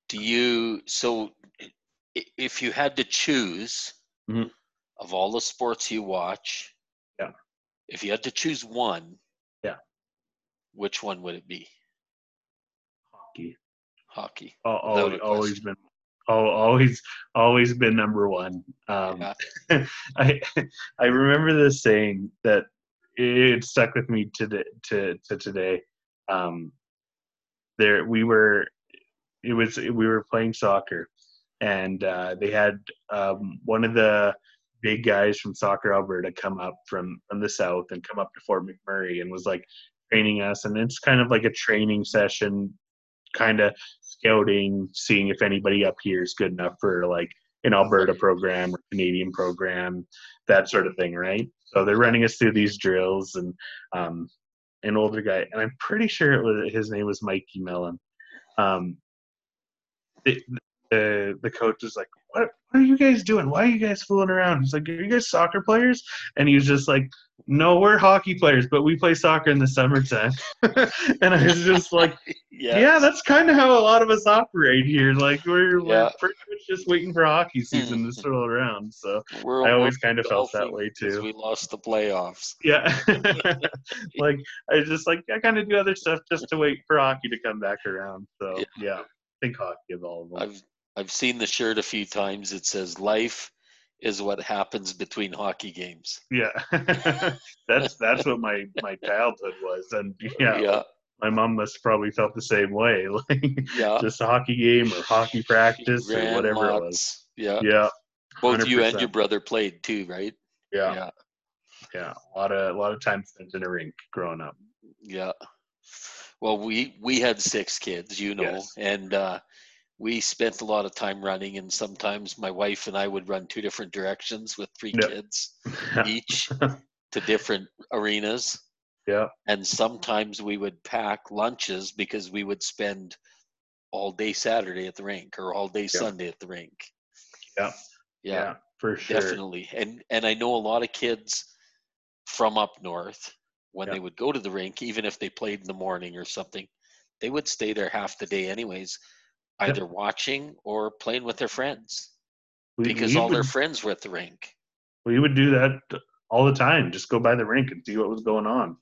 Speaker 1: Do you so if you had to choose
Speaker 2: Mhm.
Speaker 1: of all the sports you watch,
Speaker 2: Yeah.
Speaker 1: If you had to choose one,
Speaker 2: Yeah.
Speaker 1: Which one would it be?
Speaker 2: hockey
Speaker 1: Hockey. Without
Speaker 2: always, always
Speaker 1: question.
Speaker 2: Been always always been number one. Um,
Speaker 1: Yeah.
Speaker 2: I I remember this saying that it stuck with me today to, to today. Um, there we were it was we were playing soccer and uh, they had um, one of the big guys from soccer alberta come up from from the south and come up to fort mcmurray and was like training us and it's kind of like a training session kind of scouting seeing if anybody up here is good enough for like an alberta program or canadian program that sort of thing right? So they're running us through these drills and um, an older guy and i'm pretty sure it was his name was mikey mellon. Um, the, the the coach was like, "What what are you guys doing? Why are you guys fooling around?" He's like, "Are you guys soccer players?" And he was just like, "No, we're hockey players, but we play soccer in the summertime." and I was just like,
Speaker 1: yeah.
Speaker 2: "Yeah, that's kind of how a lot of us operate here. Like we're,
Speaker 1: Yeah.
Speaker 2: we're pretty much just waiting for hockey season to hmm. swirl around." So
Speaker 1: We're,
Speaker 2: I always kind of felt that way too.
Speaker 1: We lost the playoffs.
Speaker 2: Yeah. like I just like I kind of do other stuff just to wait for hockey to come back around. So
Speaker 1: Yeah.
Speaker 2: yeah, think hockey of all of them.
Speaker 1: I've I've seen the shirt a few times. It says "Life is what happens between hockey games."
Speaker 2: Yeah, that's that's what my my childhood was, and yeah,
Speaker 1: yeah,
Speaker 2: my mom must probably felt the same way, like
Speaker 1: yeah.
Speaker 2: just a hockey game or hockey practice or whatever it was.
Speaker 1: Yeah.
Speaker 2: Yeah,
Speaker 1: both you and your brother played too, right?
Speaker 2: yeah,
Speaker 1: yeah,
Speaker 2: yeah. A lot of a lot of time spent in a rink growing up.
Speaker 1: yeah. Well, we we had six kids, you know,
Speaker 2: Yes.
Speaker 1: and uh, we spent a lot of time running. And sometimes my wife and I would run two different directions with three
Speaker 2: Yep.
Speaker 1: kids each to different arenas.
Speaker 2: yeah,
Speaker 1: and sometimes we would pack lunches because we would spend all day Saturday at the rink or all day
Speaker 2: Yeah.
Speaker 1: Sunday at the rink.
Speaker 2: Yeah.
Speaker 1: Yeah,
Speaker 2: yeah, for sure.
Speaker 1: definitely. And and I know a lot of kids from up north when
Speaker 2: Yeah.
Speaker 1: they would go to the rink, even if they played in the morning or something, they would stay there half the day anyways,
Speaker 2: Yep.
Speaker 1: either watching or playing with their friends
Speaker 2: We,
Speaker 1: because
Speaker 2: we
Speaker 1: all their friends were at the rink.
Speaker 2: we would do that all the time. Just go by the rink and see what was going on.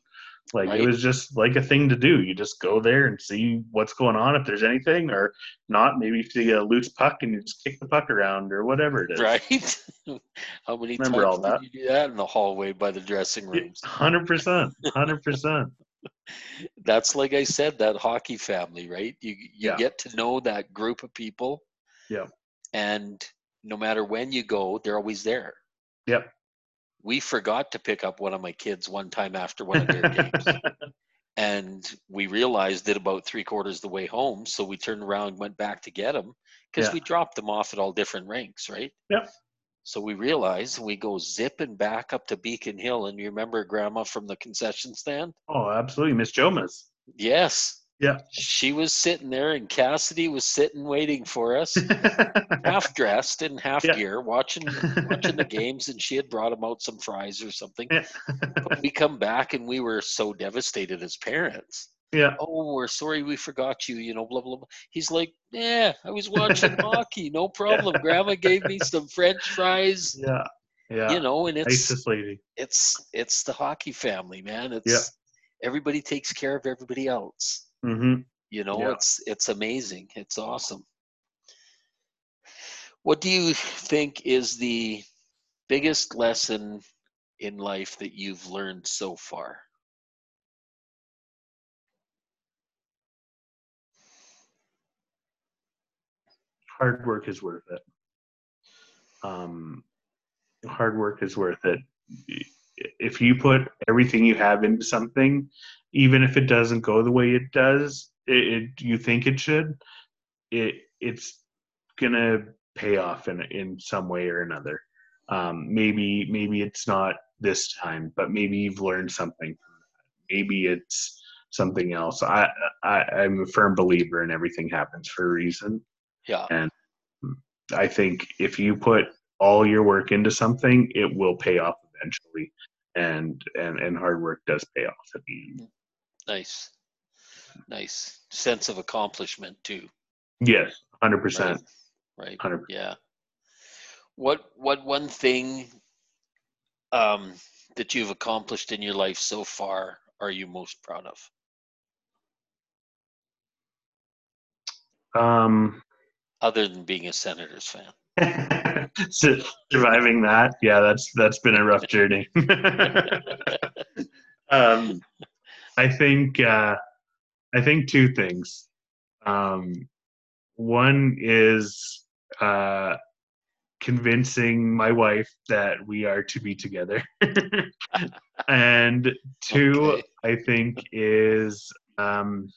Speaker 2: Like
Speaker 1: Right.
Speaker 2: it was just like a thing to do. You just go there and see what's going on if there's anything, or not. Maybe if you get a loose puck and you just kick the puck around or whatever it is.
Speaker 1: Right? How many
Speaker 2: Remember
Speaker 1: times
Speaker 2: all that.
Speaker 1: you do that in the hallway by the dressing rooms?
Speaker 2: Hundred percent, hundred percent.
Speaker 1: That's like I said, that hockey family, right? You you
Speaker 2: Yeah.
Speaker 1: get to know that group of people.
Speaker 2: Yeah.
Speaker 1: And no matter when you go, they're always there.
Speaker 2: Yep.
Speaker 1: We forgot to pick up one of my kids one time after one of their games. And we realized it about three quarters the way home. So we turned around and went back to get them because
Speaker 2: Yeah.
Speaker 1: we dropped them off at all different rinks, right?
Speaker 2: Yep.
Speaker 1: So we realized and we go zipping back up to Beacon Hill. And you remember grandma from the concession stand?
Speaker 2: oh, absolutely, Miss Jomas.
Speaker 1: Yes.
Speaker 2: Yeah.
Speaker 1: She was sitting there, and Cassidy was sitting waiting for us, half dressed in half
Speaker 2: Yeah.
Speaker 1: gear, watching watching the games. And she had brought him out some fries or something.
Speaker 2: Yeah.
Speaker 1: But we come back, and we were so devastated as parents.
Speaker 2: Yeah.
Speaker 1: Oh, we're sorry we forgot you. You know, blah blah blah. He's like, yeah, I was watching hockey, no problem. Grandma gave me some French fries.
Speaker 2: Yeah. Yeah.
Speaker 1: You know, and it's
Speaker 2: lady.
Speaker 1: it's it's the hockey family, man. It's everybody takes care of everybody else
Speaker 2: Mm-hmm.
Speaker 1: you know
Speaker 2: Yeah.
Speaker 1: it's it's amazing it's awesome what do you think is the biggest lesson in life that you've learned so far
Speaker 2: Hard work is worth it. Um, hard work is worth it. If you put everything you have into something, even if it doesn't go the way it does, it, it you think it should, it it's gonna pay off in in some way or another. Um, maybe maybe it's not this time, but maybe you've learned something. Maybe it's something else. I, I I'm a firm believer in everything happens for a reason.
Speaker 1: Yeah.
Speaker 2: And I think if you put all your work into something, it will pay off eventually, and and and hard work does pay off at the end.
Speaker 1: nice. Nice. Sense of accomplishment too.
Speaker 2: Yes, 100%.
Speaker 1: right.
Speaker 2: hundred.
Speaker 1: yeah. What what one thing um that you've accomplished in your life so far are you most proud of?
Speaker 2: Um,
Speaker 1: other than being a Senators fan?
Speaker 2: Su- Surviving that, yeah, that's that's been a rough journey. um, I think uh, I think two things. Um, one is uh, convincing my wife that we are to be together, and two,
Speaker 1: Okay.
Speaker 2: I think, is um,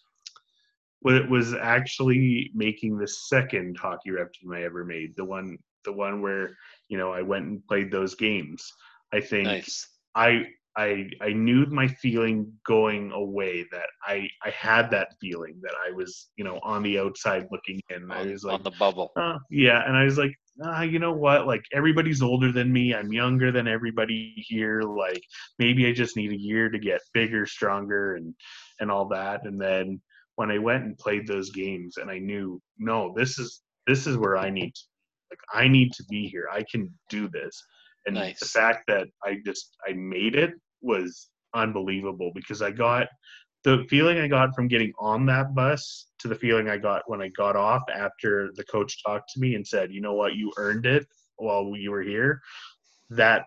Speaker 2: was actually making the second hockey rep team I ever made. The one, the one where you know I went and played those games. I think
Speaker 1: Nice.
Speaker 2: I I I knew my feeling going away that I I had that feeling that I was you know on the outside looking in. I was like,
Speaker 1: on the bubble.
Speaker 2: uh, yeah, and I was like, ah, you know what? Like everybody's older than me. I'm younger than everybody here. Like maybe I just need a year to get bigger, stronger, and and all that. And then when I went and played those games, and I knew, no, this is this is where I need to. Like I need to be here. I can do this. And the fact that I just I made it was unbelievable because I got the feeling I got from getting on that bus to the feeling I got when I got off after the coach talked to me and said, "You know what? You earned it while you were here." That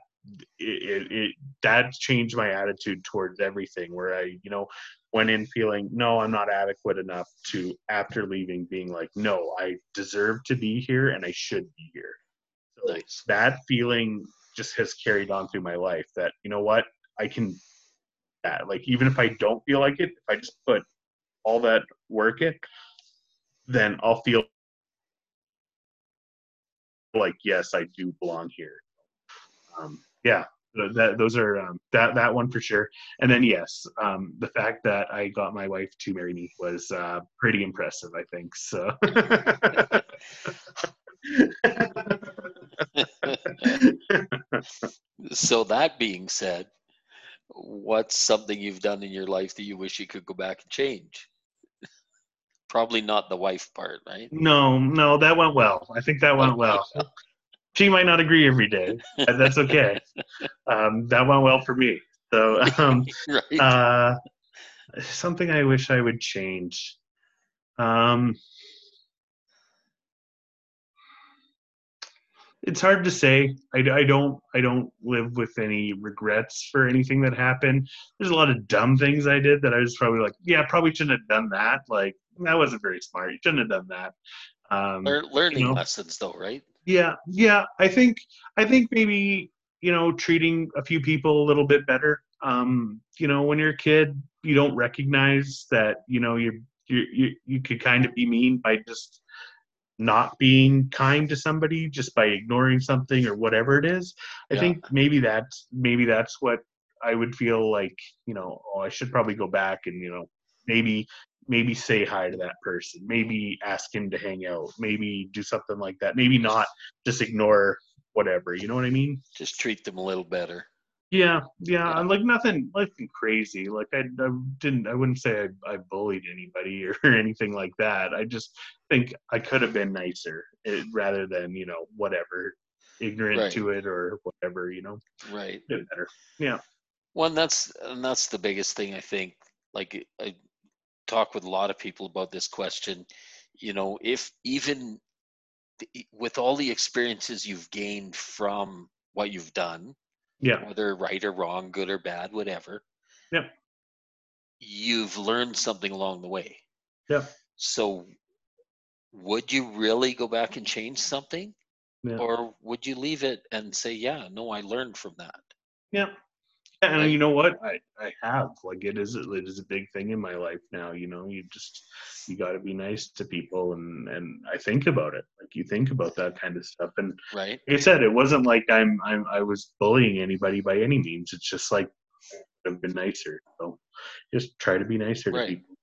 Speaker 2: it, it, it that changed my attitude towards everything. Where I, you know, went in feeling, "No, I'm not adequate enough." To after leaving, being like, "No, I deserve to be here and I should be here." So
Speaker 1: Nice.
Speaker 2: that feeling just has carried on through my life. That you know what? I can that. Like even if I don't feel like it, if I just put all that work in, then I'll feel like yes, I do belong here. Um, yeah, that those are um, that that one for sure. And then yes, um, the fact that I got my wife to marry me was uh, pretty impressive. I think so.
Speaker 1: so that being said, what's something you've done in your life that you wish you could go back and change? Probably not the wife part, right?
Speaker 2: no, no, that went well. I think that went well. She might not agree every day. but That's okay. Um, that went well for me. So um,
Speaker 1: right.
Speaker 2: uh, something I wish I would change. Um, it's hard to say. I, I don't I don't live with any regrets for anything that happened. There's a lot of dumb things I did that I was probably like, yeah, probably shouldn't have done that. Like that wasn't very smart. You shouldn't have done that. Um,
Speaker 1: Lear- learning
Speaker 2: know.
Speaker 1: lessons, though, right?
Speaker 2: Yeah, yeah. I think I think maybe you know treating a few people a little bit better. Um, you know, when you're a kid, you don't recognize that you know you're you you you could kind of be mean by just not being kind to somebody just by ignoring something or whatever it is. I
Speaker 1: Yeah.
Speaker 2: think maybe that's maybe that's what I would feel like. You know, oh, I should probably go back and you know maybe maybe say hi to that person maybe ask him to hang out maybe do something like that maybe not just ignore whatever you know what i mean
Speaker 1: Just treat them a little better.
Speaker 2: yeah yeah,
Speaker 1: Yeah.
Speaker 2: Like nothing nothing crazy like I, I didn't i wouldn't say I, I bullied anybody or anything like that i just think i could have been nicer eh, rather than you know whatever ignorant
Speaker 1: Right.
Speaker 2: to it or whatever you know
Speaker 1: Right.
Speaker 2: better yeah
Speaker 1: Well, and that's and that's the biggest thing I think. Like I talk with a lot of people about this question. You know, if even with all the experiences you've gained from what you've done,
Speaker 2: yeah
Speaker 1: whether right or wrong, good or bad, whatever.
Speaker 2: yeah,
Speaker 1: You've learned something along the way.
Speaker 2: Yeah.
Speaker 1: So would you really go back and change something?
Speaker 2: Yeah.
Speaker 1: Or would you leave it and say, yeah, no, I learned from that?
Speaker 2: Yeah. And
Speaker 1: Right.
Speaker 2: you know what? I, I have. Like it is it is a big thing in my life now, you know. You just you gotta be nice to people and and I think about it. Like you think about that kind of stuff. And
Speaker 1: Right?
Speaker 2: like I said, it wasn't like I'm I'm I was bullying anybody by any means. It's just like I've been nicer. So just try to be nicer to
Speaker 1: Right.
Speaker 2: people.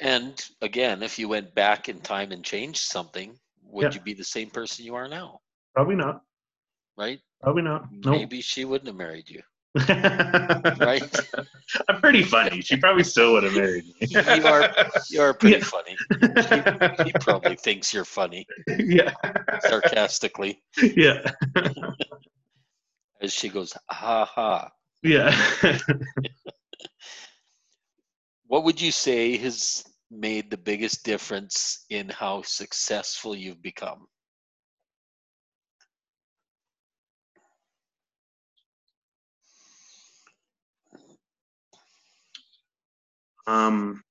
Speaker 1: And again, if you went back in time and changed something, would
Speaker 2: Yeah.
Speaker 1: you be the same person you are now?
Speaker 2: Probably not.
Speaker 1: Right?
Speaker 2: Probably not. No.
Speaker 1: Maybe she wouldn't have married you.
Speaker 2: right. I'm pretty funny. She probably still would have married me.
Speaker 1: You are you are pretty
Speaker 2: Yeah.
Speaker 1: funny. He probably thinks you're funny,
Speaker 2: yeah.
Speaker 1: sarcastically,
Speaker 2: Yeah.
Speaker 1: as she goes, ha ha.
Speaker 2: Yeah.
Speaker 1: What would you say has made the biggest difference in how successful you've become?
Speaker 2: Um,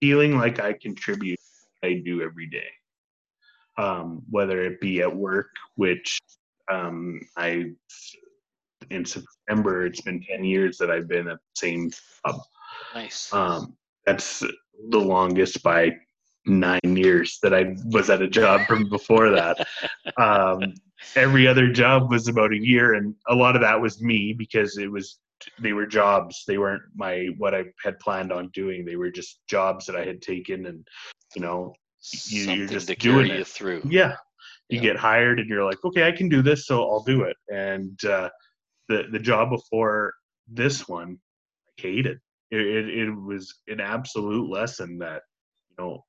Speaker 2: feeling like I contribute, I do every day. Um, whether it be at work, which um, I in September it's been ten years that I've been at the same job.
Speaker 1: Nice.
Speaker 2: Um, that's the longest by nine years that I was at a job from before that. Um, every other job was about a year, and a lot of that was me because it was they were jobs. They weren't my what I had planned on doing. They were just jobs that I had taken, and you know, you, you're just doing it.
Speaker 1: through.
Speaker 2: Yeah, you
Speaker 1: Yeah.
Speaker 2: get hired, and you're like, okay, I can do this, so I'll do it. And uh, the the job before this one, I hated. It, it, it was an absolute lesson that you know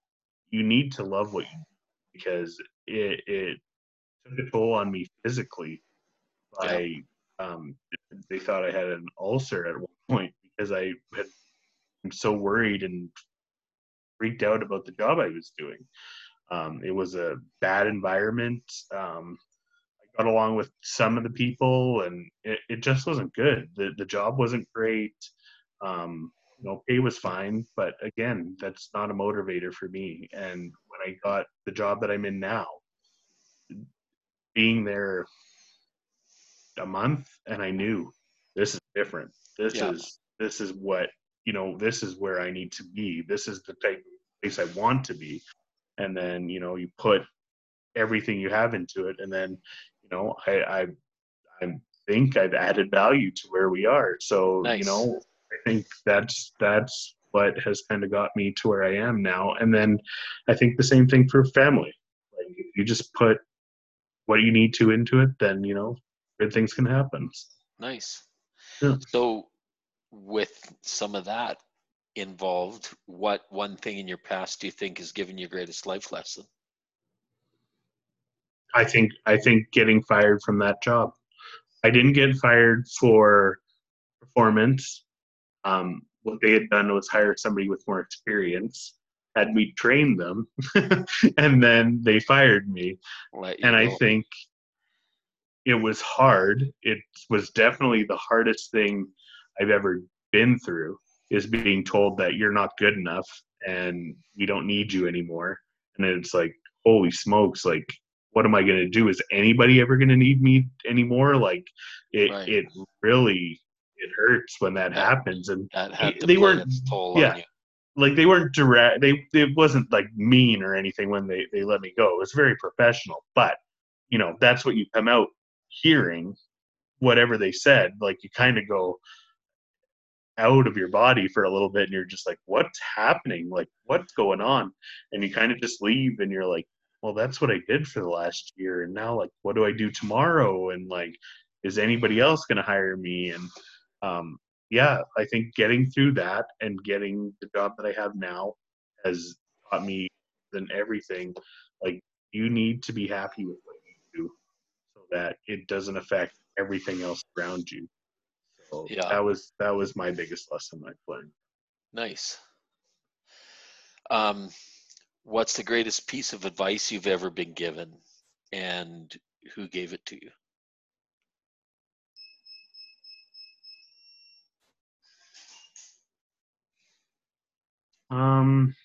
Speaker 2: you need to love what you because it it took a toll on me physically. I um, they thought I had an ulcer at one point because I had I'm so worried and freaked out about the job I was doing. Um, it was a bad environment. Um, I got along with some of the people, and it, it just wasn't good. the The job wasn't great. Um, you know, pay was fine, but again, that's not a motivator for me. And when I got the job that I'm in now, being there a month, and I knew this is different. This
Speaker 1: Yeah.
Speaker 2: is this is what you know. This is where I need to be. This is the type of place I want to be. And then you know, you put everything you have into it, and then you know, I I, I think I've added value to where we are. So
Speaker 1: Nice.
Speaker 2: you know, I think that's that's what has kind of got me to where I am now. And then I think the same thing for family. Like if you just put what you need to into it, then you know, good things can happen.
Speaker 1: Nice.
Speaker 2: Yeah.
Speaker 1: So, with some of that involved, what one thing in your past do you think has given you greatest life lesson?
Speaker 2: I think I think getting fired from that job. I didn't get fired for performance. Um, what they had done was hire somebody with more experience, had me train them, and then they fired me. And I think it was hard. It was definitely the hardest thing I've ever been through is being told that you're not good enough and we don't need you anymore. And it's like, holy smokes, like what am I going to do? Is anybody ever going to need me anymore? Like it,
Speaker 1: Right.
Speaker 2: it really, it hurts when that
Speaker 1: Yeah.
Speaker 2: happens. And
Speaker 1: that to
Speaker 2: they weren't- yeah. like they weren't direct they it wasn't like mean or anything when they they let me go it was very professional but you know that's what you come out hearing whatever they said like you kind of go out of your body for a little bit and you're just like what's happening? Like what's going on? And you kind of just leave and you're like well that's what i did for the last year and now like what do i do tomorrow? And like is anybody else going to hire me? And um yeah i think getting through that and getting the job that i have now has taught me than everything. Like you need to be happy with what you do so that it doesn't affect everything else around you so
Speaker 1: Yeah.
Speaker 2: that was that was my biggest lesson i learned
Speaker 1: Nice. Um, what's the greatest piece of advice you've ever been given, and who gave it to you?
Speaker 2: Um,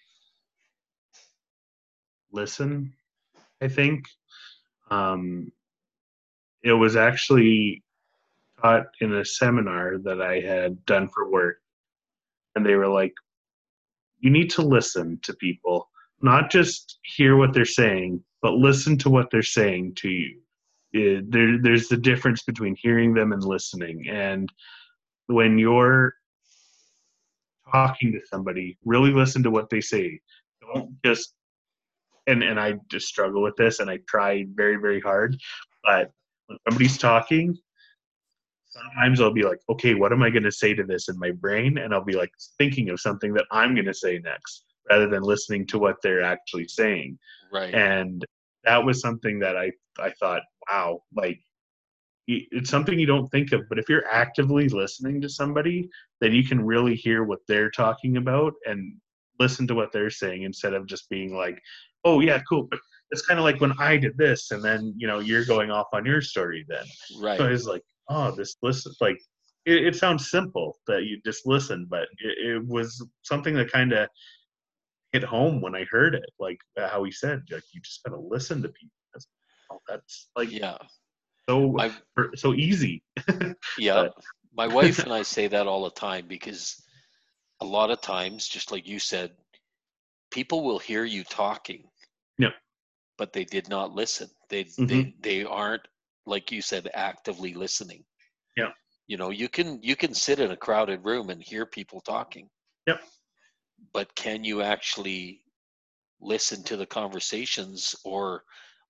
Speaker 2: listen, I think. Um, it was actually taught in a seminar that I had done for work, and they were like, "You need to listen to people, not just hear what they're saying, but listen to what they're saying to you." Eh, there, there's the difference between hearing them and listening, and when you're talking to somebody, really listen to what they say. Don't just and and I just struggle with this and I try very, very hard. But when somebody's talking, sometimes I'll be like, okay, what am I gonna say to this in my brain? And I'll be like thinking of something that I'm gonna say next rather than listening to what they're actually saying.
Speaker 1: Right.
Speaker 2: And that was something that I I thought, wow, like it's something you don't think of but if you're actively listening to somebody then you can really hear what they're talking about and listen to what they're saying instead of just being like oh yeah cool but it's kind of like when i did this and then you know you're going off on your story then.
Speaker 1: Right.
Speaker 2: So it's like oh this listen like it, it sounds simple that you just listen but it, it was something that kind of hit home when i heard it like uh, how he said like you just gotta listen to people. That's, oh, that's like
Speaker 1: yeah.
Speaker 2: so er, so easy.
Speaker 1: yeah, my wife and I say that all the time because a lot of times, just like you said, people will hear you talking. But they did not listen. They mm-hmm. they they aren't like you said actively listening.
Speaker 2: Yeah.
Speaker 1: You know, you can you can sit in a crowded room and hear people talking.
Speaker 2: Yep.
Speaker 1: But can you actually listen to the conversations or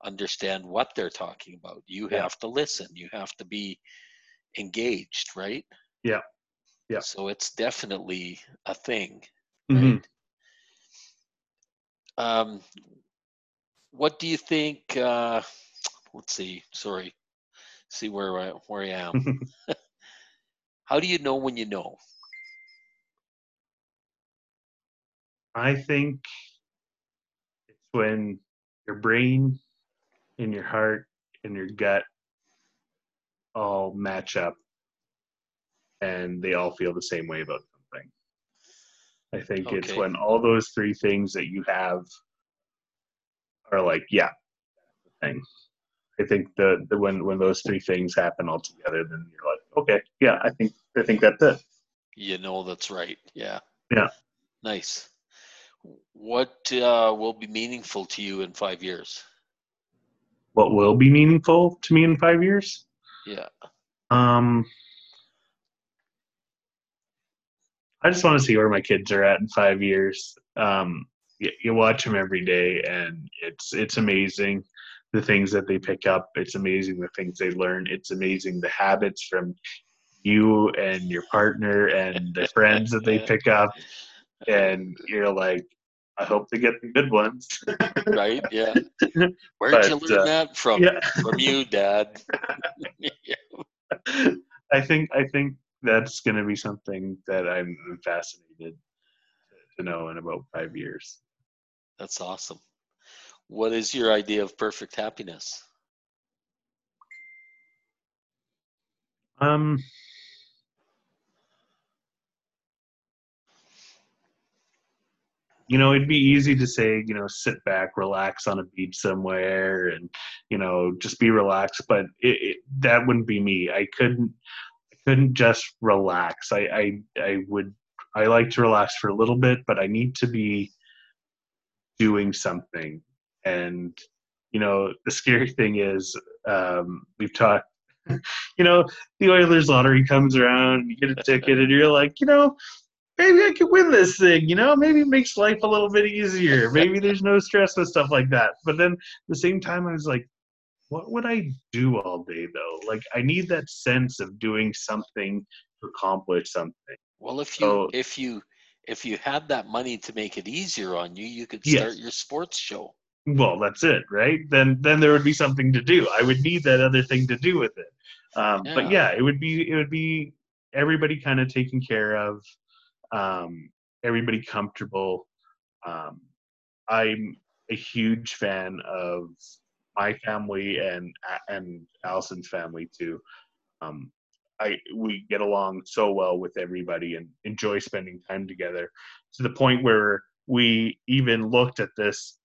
Speaker 1: understand what they're talking about. You yeah. have to listen. You have to be engaged, right?
Speaker 2: Yeah.
Speaker 1: Yeah. So it's definitely a thing.
Speaker 2: Mm-hmm.
Speaker 1: Um, what do you think? Uh, let's see. Sorry. See where I where I am. How do you know when you know?
Speaker 2: I think it's when your brain in your heart and your gut all match up and they all feel the same way about something. I think okay. it's when all those three things that you have are like, yeah, thing. I think the, the when when those three things happen all together, then you're like, okay, yeah, I think I think that's it.
Speaker 1: You know that's right. Yeah.
Speaker 2: Yeah.
Speaker 1: Nice. What uh, will be meaningful to you in five years?
Speaker 2: what will be meaningful to me in five years.
Speaker 1: Yeah.
Speaker 2: Um, I just want to see where my kids are at in five years. Um, you, you watch them every day, and it's it's amazing the things that they pick up. It's amazing the things they learn. It's amazing the habits from you and your partner and the friends that they pick up. And you're like, I hope they get the good ones.
Speaker 1: right? Yeah. Where'd but, you learn uh, that from? Yeah. From you, Dad.
Speaker 2: I think I think that's going to be something that I'm fascinated to know in about five years.
Speaker 1: That's awesome. What is your idea of perfect happiness?
Speaker 2: Um, you know, it'd be easy to say, you know, sit back, relax on a beach somewhere, and you know, just be relaxed. But it, it, that wouldn't be me. I couldn't, I couldn't just relax. I, I, I would, I like to relax for a little bit, but I need to be doing something. And you know, the scary thing is, um, we've talked. You know, the Oilers lottery comes around, you get a ticket, and you're like, you know, maybe I could win this thing, you know? Maybe it makes life a little bit easier. Maybe there's no stress with stuff like that. But then at the same time, I was like, what would I do all day though? Like, I need that sense of doing something to accomplish something.
Speaker 1: Well, if you, so, if you, if you had that money to make it easier on you, you could start yes. your sports show.
Speaker 2: Well, that's it, right? Then, then there would be something to do. I would need that other thing to do with it. Um, yeah. But yeah, it would be, it would be everybody kind of taken care of um, everybody comfortable. Um, I'm a huge fan of my family and and Allison's family too. Um, I we get along so well with everybody and enjoy spending time together to the point where we even looked at this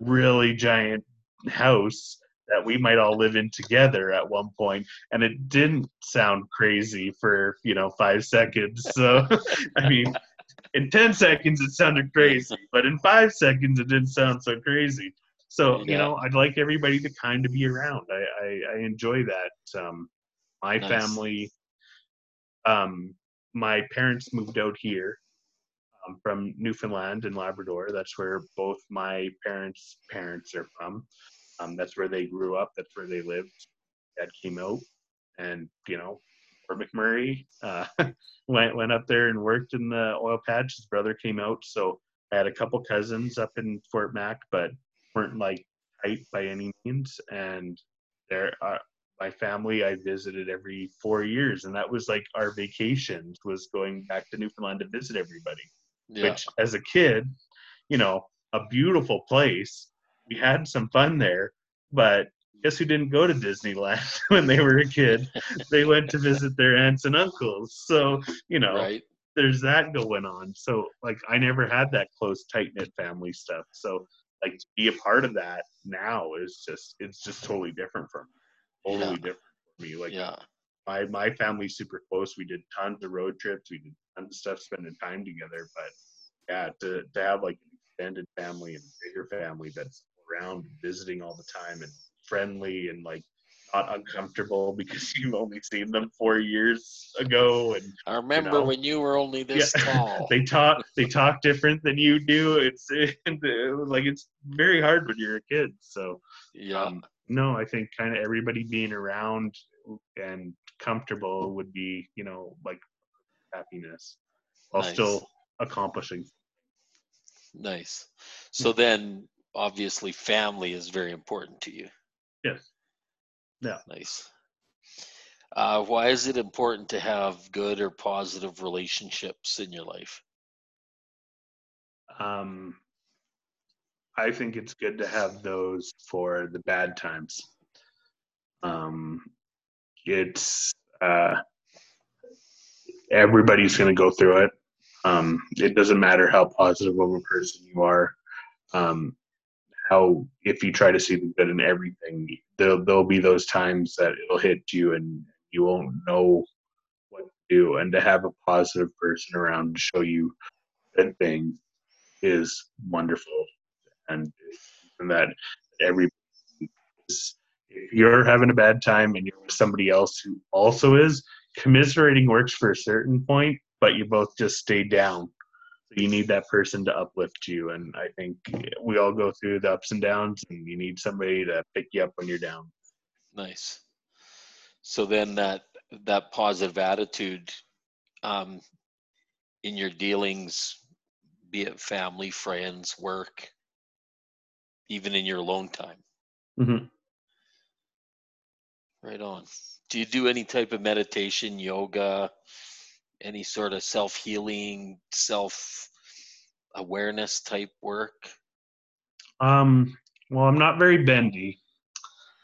Speaker 2: really giant house that we might all live in together at one point and it didn't sound crazy for you know five seconds. So i mean in 10 seconds it sounded crazy but in five seconds it didn't sound so crazy. So yeah. you know i'd like everybody to kind of be around. I i, I enjoy that um my nice. family um my parents moved out here um, from newfoundland and labrador that's where both my parents parents are from um, that's where they grew up. That's where they lived. Dad came out, and you know, Fort McMurray uh, went went up there and worked in the oil patch. His brother came out, so I had a couple cousins up in Fort Mac, but weren't like tight by any means. And there, uh, my family I visited every four years, and that was like our vacation was going back to Newfoundland to visit everybody.
Speaker 1: Yeah.
Speaker 2: Which, as a kid, you know, a beautiful place. We had some fun there, but guess who didn't go to Disneyland when they were a kid? they went to visit their aunts and uncles. So you know,
Speaker 1: Right.
Speaker 2: there's that going on. So like I never had that close tight knit family stuff. So like to be a part of that now is just it's just totally different from totally
Speaker 1: Yeah.
Speaker 2: different for me. Like
Speaker 1: Yeah.
Speaker 2: my my family's super close. We did tons of road trips. We did tons of stuff spending time together. But yeah, to to have like an extended family and bigger family that's around visiting all the time and friendly and like not uncomfortable because you've only seen them four years ago and
Speaker 1: I remember
Speaker 2: know.
Speaker 1: when you were only this
Speaker 2: Yeah.
Speaker 1: tall.
Speaker 2: they talk they talk different than you do it's like it's very hard when you're a kid so
Speaker 1: yeah.
Speaker 2: um, no i think kind of everybody being around and comfortable would be you know like happiness while
Speaker 1: Nice.
Speaker 2: still accomplishing
Speaker 1: Nice. So then, obviously, family is very important to you.
Speaker 2: yes Yeah.
Speaker 1: Nice. Uh, why is it important to have good or positive relationships in your life?
Speaker 2: um i think it's good to have those for the bad times. Um it's uh everybody's going to go through it. Um it doesn't matter how positive of a person you are. Um how if you try to see the good in everything there'll there'll be those times that it'll hit you and you won't know what to do. And to have a positive person around to show you good things is wonderful and that every if you're having a bad time and you're with somebody else who also is commiserating works for a certain point but you both just stay down so you need that person to uplift you and i think we all go through the ups and downs and you need somebody to pick you up when you're down
Speaker 1: Nice. So then that that positive attitude um, in your dealings, be it family, friends, work, even in your alone time.
Speaker 2: mm-hmm.
Speaker 1: Right on. Do you do any type of meditation, yoga, any sort of self healing, self awareness type work?
Speaker 2: Um, well, I'm not very bendy.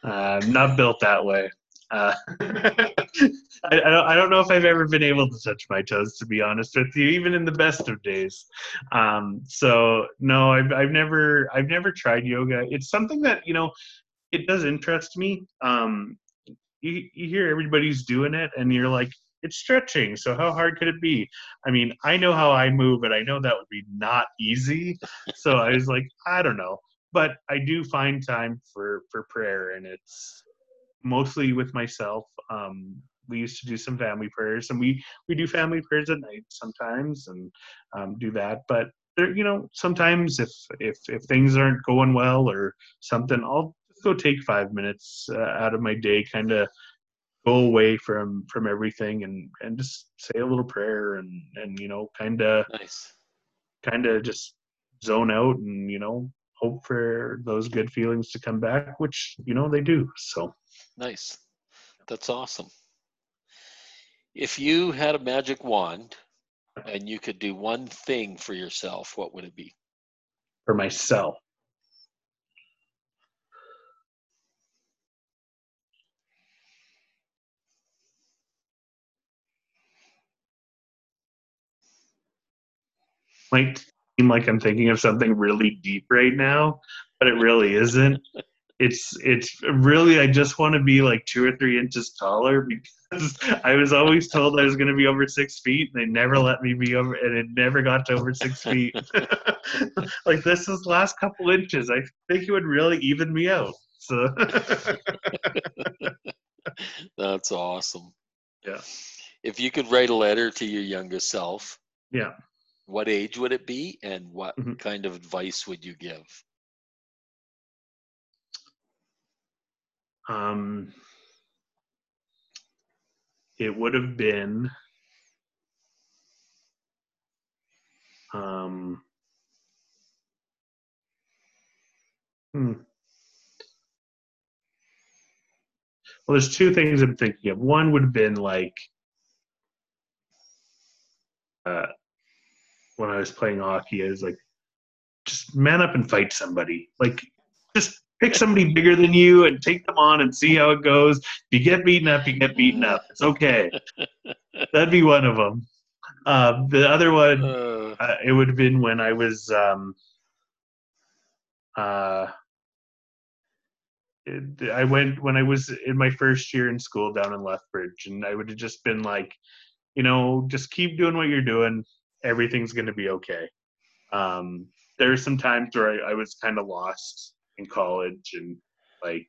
Speaker 2: Uh, I'm not built that way. Uh, I, I, don't, know if I've ever been able to touch my toes, to be honest with you, even in the best of days. Um, so no, I've, I've never I've never tried yoga. It's something that you know it does interest me. Um, you, you hear everybody's doing it, and you're like, it's stretching. So how hard could it be? I mean, I know how I move, and I know that would be not easy. So I was like, I don't know, but I do find time for for prayer, and it's mostly with myself. Um, we used to do some family prayers, and we we do family prayers at night sometimes, and um, do that. But there, you know, sometimes if if if things aren't going well or something, I'll just go take five minutes uh, out of my day, kind of go away from from everything, and and just say a little prayer, and and you know, kind of
Speaker 1: Nice.
Speaker 2: kind of just zone out, and you know, hope for those good feelings to come back, which you know they do. So.
Speaker 1: Nice. That's awesome. If you had a magic wand and you could do one thing for yourself, what would it be?
Speaker 2: for myself. Might seem like I'm thinking of something really deep right now, but it really isn't. It's it's really I just want to be like two or three inches taller because I was always told I was going to be over six feet, and they never let me be over, and it never got to over six feet. like this is last couple inches. I think it would really even me out. So
Speaker 1: That's awesome.
Speaker 2: Yeah.
Speaker 1: If you could write a letter to your younger self,
Speaker 2: yeah,
Speaker 1: what age would it be and what
Speaker 2: Mhm.
Speaker 1: kind of advice would you give?
Speaker 2: Um, it would have been um, hmm. Well, there's two things I'm thinking of. One would have been like uh, when I was playing hockey, I was like, just man up and fight somebody. Like, just pick somebody bigger than you and take them on and see how it goes. If you get beaten up, you get beaten up. It's okay. That'd be one of them. Uh, the other one,
Speaker 1: Uh,
Speaker 2: uh, it would have been when I was um, uh, I went when I was in my first year in school down in Lethbridge, and I would have just been like, you know, just keep doing what you're doing. Everything's going to be okay. Um, there are some times where I, I was kind of lost in college, and like,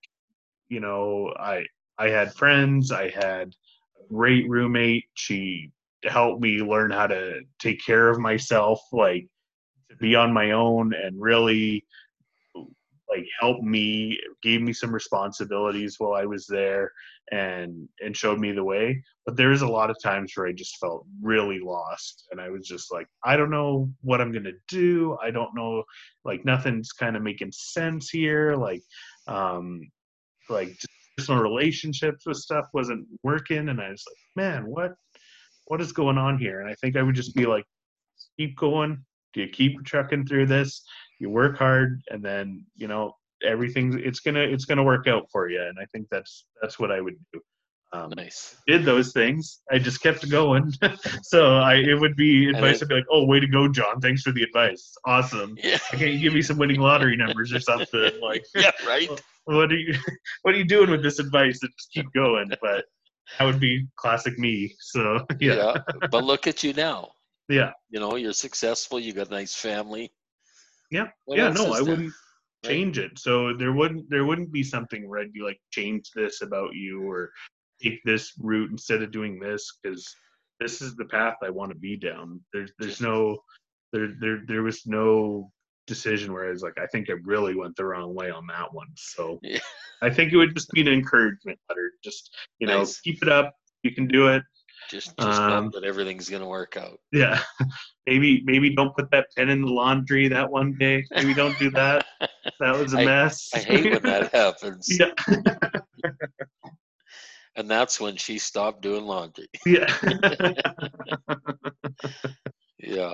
Speaker 2: you know, I I had friends, I had a great roommate. She helped me learn how to take care of myself, like to be on my own and really like helped me gave me some responsibilities while i was there and and showed me the way. But there was a lot of times where i just felt really lost and i was just like i don't know what i'm gonna do. I don't know like nothing's kind of making sense here. Like um like personal relationships with stuff wasn't working and i was like man what what is going on here? And i think i would just be like keep going. Do you keep trucking through this you work hard and then you know everything's it's gonna it's gonna work out for you and i think that's that's what i would do um,
Speaker 1: nice.
Speaker 2: did those things i just kept going so i it would be advice to be like oh way to go john thanks for the advice awesome
Speaker 1: Yeah.
Speaker 2: can't you give me some winning lottery numbers or something like
Speaker 1: Yeah. Right.
Speaker 2: what are you what are you doing with this advice and just keep going but that would be classic me so yeah
Speaker 1: But look at you now.
Speaker 2: yeah
Speaker 1: You know, you're successful. You got a nice family.
Speaker 2: Yeah.
Speaker 1: What
Speaker 2: yeah no i
Speaker 1: there?
Speaker 2: wouldn't
Speaker 1: Right?
Speaker 2: change it so there wouldn't there wouldn't be something where i'd be like change this about you or take this route instead of doing this because this is the path i want to be down there's there's no there there there was no decision where i was like i think i really went the wrong way on that one so
Speaker 1: Yeah.
Speaker 2: i think it would just be an encouragement letter just you know
Speaker 1: Nice.
Speaker 2: keep it up you can do it
Speaker 1: Just, just
Speaker 2: Um,
Speaker 1: that everything's gonna work out.
Speaker 2: yeah maybe maybe don't put that pen in the laundry that one day maybe don't do that that was a
Speaker 1: I-
Speaker 2: mess
Speaker 1: I hate when that happens.
Speaker 2: yeah
Speaker 1: And that's when she stopped doing laundry.
Speaker 2: Yeah.
Speaker 1: Yeah.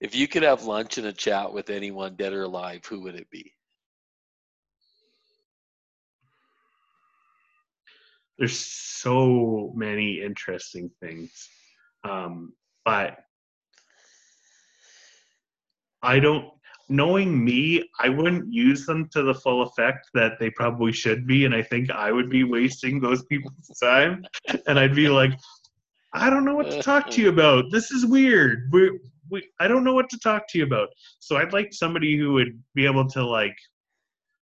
Speaker 1: If you could have lunch and a chat with anyone dead or alive, who would it be?
Speaker 2: There's so many interesting things. Um, but I don't, knowing me, I wouldn't use them to the full effect that they probably should be. And I think I would be wasting those people's time. And I'd be like, I don't know what to talk to you about. This is weird. We, we, I don't know what to talk to you about. So I'd like somebody who would be able to like,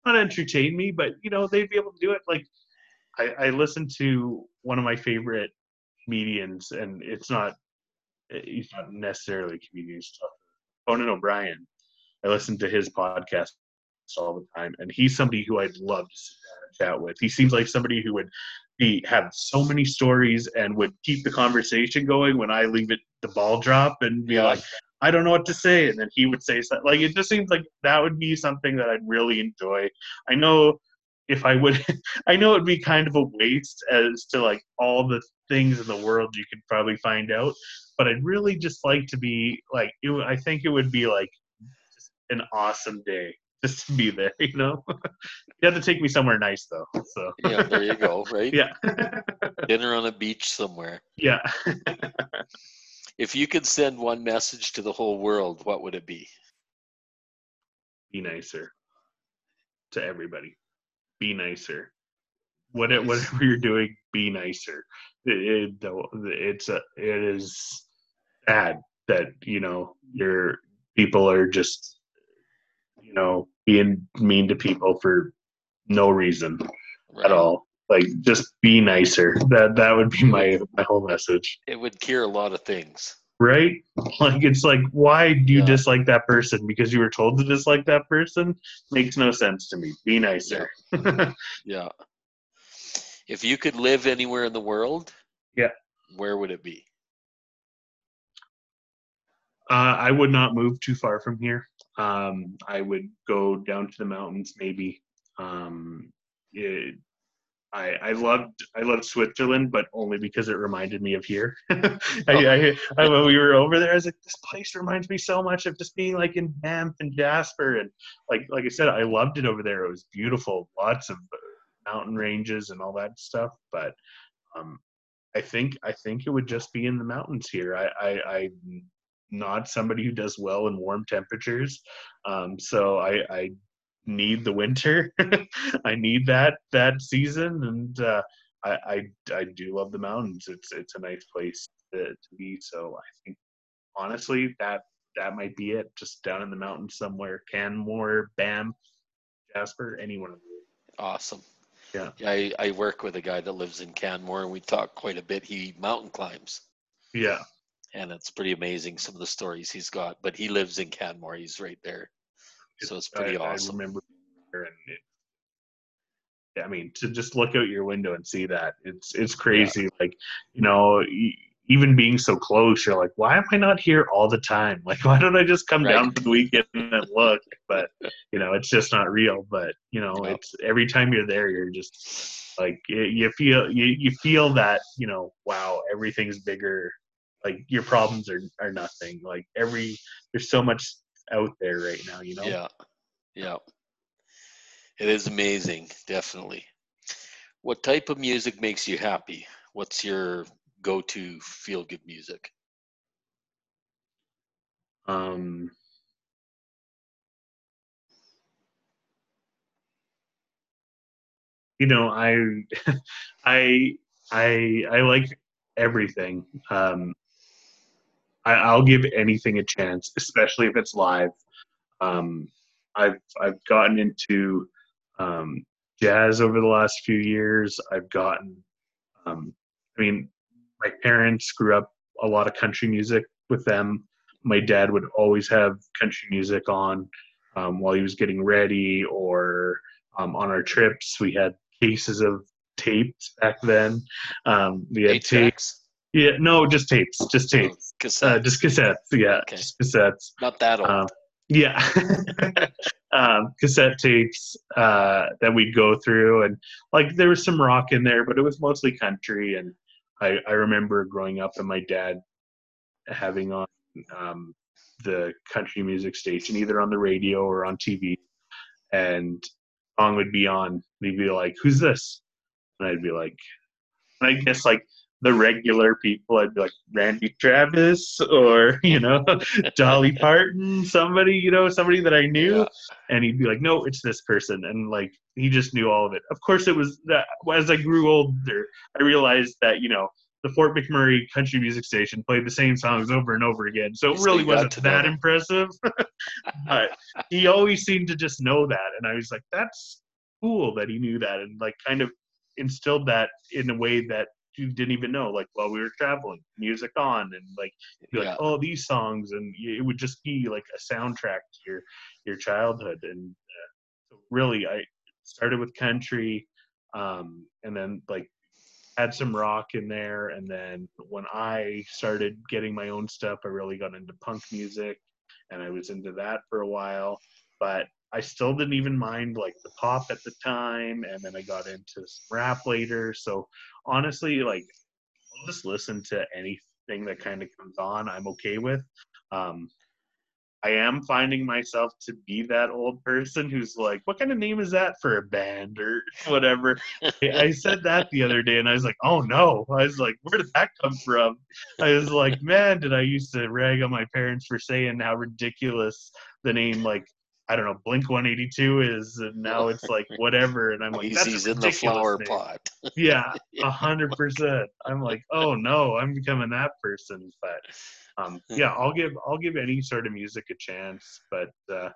Speaker 2: not entertain me, but you know, they'd be able to do it. Like, I, I listened to one of my favorite comedians, and it's not, eh, he's not necessarily a comedian. Conan O'Brien. I listen to his podcast all the time, and he's somebody who I'd love to sit down and chat with. He seems like somebody who would be have so many stories and would keep the conversation going when I leave it the ball drop and be
Speaker 1: Yeah.
Speaker 2: like, I don't know what to say, and then he would say something. Like it just seems like that would be something that I'd really enjoy. I know if I would, I know it'd be kind of a waste as to like all the things in the world you could probably find out, but I'd really just like to be like, it, I think it would be like just an awesome day just to be there, you know? you have to take me somewhere nice though. So,
Speaker 1: Yeah, there you go, right?
Speaker 2: yeah.
Speaker 1: Dinner on a beach somewhere.
Speaker 2: yeah.
Speaker 1: If you could send one message to the whole world, what would it be?
Speaker 2: be nicer to everybody. Be nicer. What it, whatever you're doing, be nicer. It, it, it's a, it is sad that you know your people are just you know being mean to people for no reason
Speaker 1: Right?
Speaker 2: at all. Like just be nicer. That that would be my my whole message.
Speaker 1: It would cure a lot of things.
Speaker 2: Right? Like it's like why do you
Speaker 1: Yeah.
Speaker 2: dislike that person? Because you were told to dislike that person? Makes no sense to me. Be nicer.
Speaker 1: Yeah. If you could live anywhere in the world,
Speaker 2: Yeah.
Speaker 1: where would it be?
Speaker 2: Uh, I would not move too far from here. Um, I would go down to the mountains, maybe. Um, it, I, I loved I loved Switzerland, but only because it reminded me of here. I, I, I, when we were over there, I was like, this place reminds me so much of just being like in Banff and Jasper, and like like I said, I loved it over there. It was beautiful, lots of mountain ranges and all that stuff. But um, I think I think it would just be in the mountains here. I, I I'm not somebody who does well in warm temperatures, um, so I, I need the winter. I need that that season, and uh, I, I, I do love the mountains. It's it's a nice place to, to be. So I think honestly that that might be it. Just down in the mountains somewhere, Canmore, Banff, Jasper, anyone of those.
Speaker 1: Awesome.
Speaker 2: Yeah.
Speaker 1: I, I work with a guy that lives in Canmore, and we talk quite a bit. He mountain climbs.
Speaker 2: Yeah.
Speaker 1: And it's pretty amazing some of the stories he's got. But he lives in Canmore. He's right there so it's pretty
Speaker 2: I,
Speaker 1: awesome.
Speaker 2: I remember, and it, I mean, to just look out your window and see that it's it's crazy. Yeah. Like, you know, even being so close, you're like, why am I not here all the time? Like, why don't I just come right. down for the weekend and look? But you know, it's just not real. But you know, it's every time you're there, you're just like you feel you you feel that you know, wow, everything's bigger. Like your problems are are nothing. Like every there's so much out there right now, you know?
Speaker 1: Yeah. Yeah. It is amazing, definitely. What type of music makes you happy? What's your go to feel good music?
Speaker 2: Um, you know, I, I, I, I like everything. Um, I, will give anything a chance, especially if it's live. Um, I've I've gotten into um, jazz over the last few years. I've gotten, um, I mean, my parents grew up a lot of country music with them. My dad would always have country music on um, while he was getting ready, or um, on our trips. We had cases of tapes back then. Um, we had tapes. Yeah, no, just tapes, just oh, tapes, oh, cassettes. Uh, just cassettes. Yeah, okay. just cassettes.
Speaker 1: Not that old. Um,
Speaker 2: yeah, um, cassette tapes uh, that we'd go through, and like there was some rock in there, but it was mostly country. And I, I remember growing up and my dad having on um, the country music station, either on the radio or on TV, and song would be on. And he'd be like, "Who's this?" And I'd be like, and I guess like the regular people. I'd be like Randy Travis or, you know, Dolly Parton, somebody, you know, somebody that I knew. Yeah. And he'd be like, no, it's this person. And like, he just knew all of it. Of course, it was that as I grew older, I realized that, you know, the Fort McMurray country music station played the same songs over and over again. So it really wasn't that impressive. but he always seemed to just know that. And I was like, that's cool that he knew that and like kind of instilled that in a way that you didn't even know like while we were traveling music on and like be like yeah. oh these songs and it would just be like a soundtrack to your your childhood and uh, so really i started with country um, and then like had some rock in there and then when i started getting my own stuff i really got into punk music and i was into that for a while but I still didn't even mind like the pop at the time, and then I got into rap later. So honestly, like I'll just listen to anything that kind of comes on. I'm okay with. Um, I am finding myself to be that old person who's like, "What kind of name is that for a band or whatever?" I said that the other day, and I was like, "Oh no!" I was like, "Where did that come from?" I was like, "Man, did I used to rag on my parents for saying how ridiculous the name like I don't know, Blink 182 is, and now it's like whatever. And I'm like,
Speaker 1: he's in the flower name. pot.
Speaker 2: yeah, a hundred percent. I'm like, oh no, I'm becoming that person. But um, yeah, I'll give I'll give any sort of music a chance. But uh,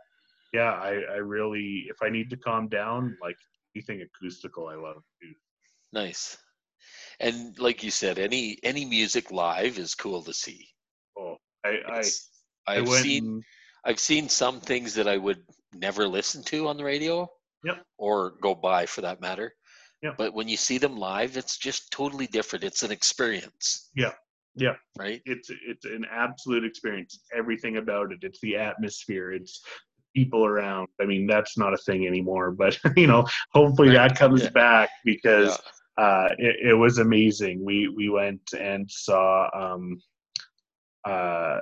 Speaker 2: yeah, I, I really, if I need to calm down, like anything acoustical, I love too.
Speaker 1: Nice. And like you said, any any music live is cool to see.
Speaker 2: Oh, I I,
Speaker 1: I've I seen. I've seen some things that I would never listen to on the radio.
Speaker 2: Yep.
Speaker 1: Or go by for that matter.
Speaker 2: Yeah.
Speaker 1: But when you see them live, it's just totally different. It's an experience.
Speaker 2: Yeah. Yeah.
Speaker 1: Right.
Speaker 2: It's it's an absolute experience. Everything about it. It's the atmosphere. It's people around. I mean, that's not a thing anymore, but you know, hopefully that comes
Speaker 1: Yeah.
Speaker 2: back because
Speaker 1: Yeah.
Speaker 2: uh, it, it was amazing. We we went and saw. Um, uh,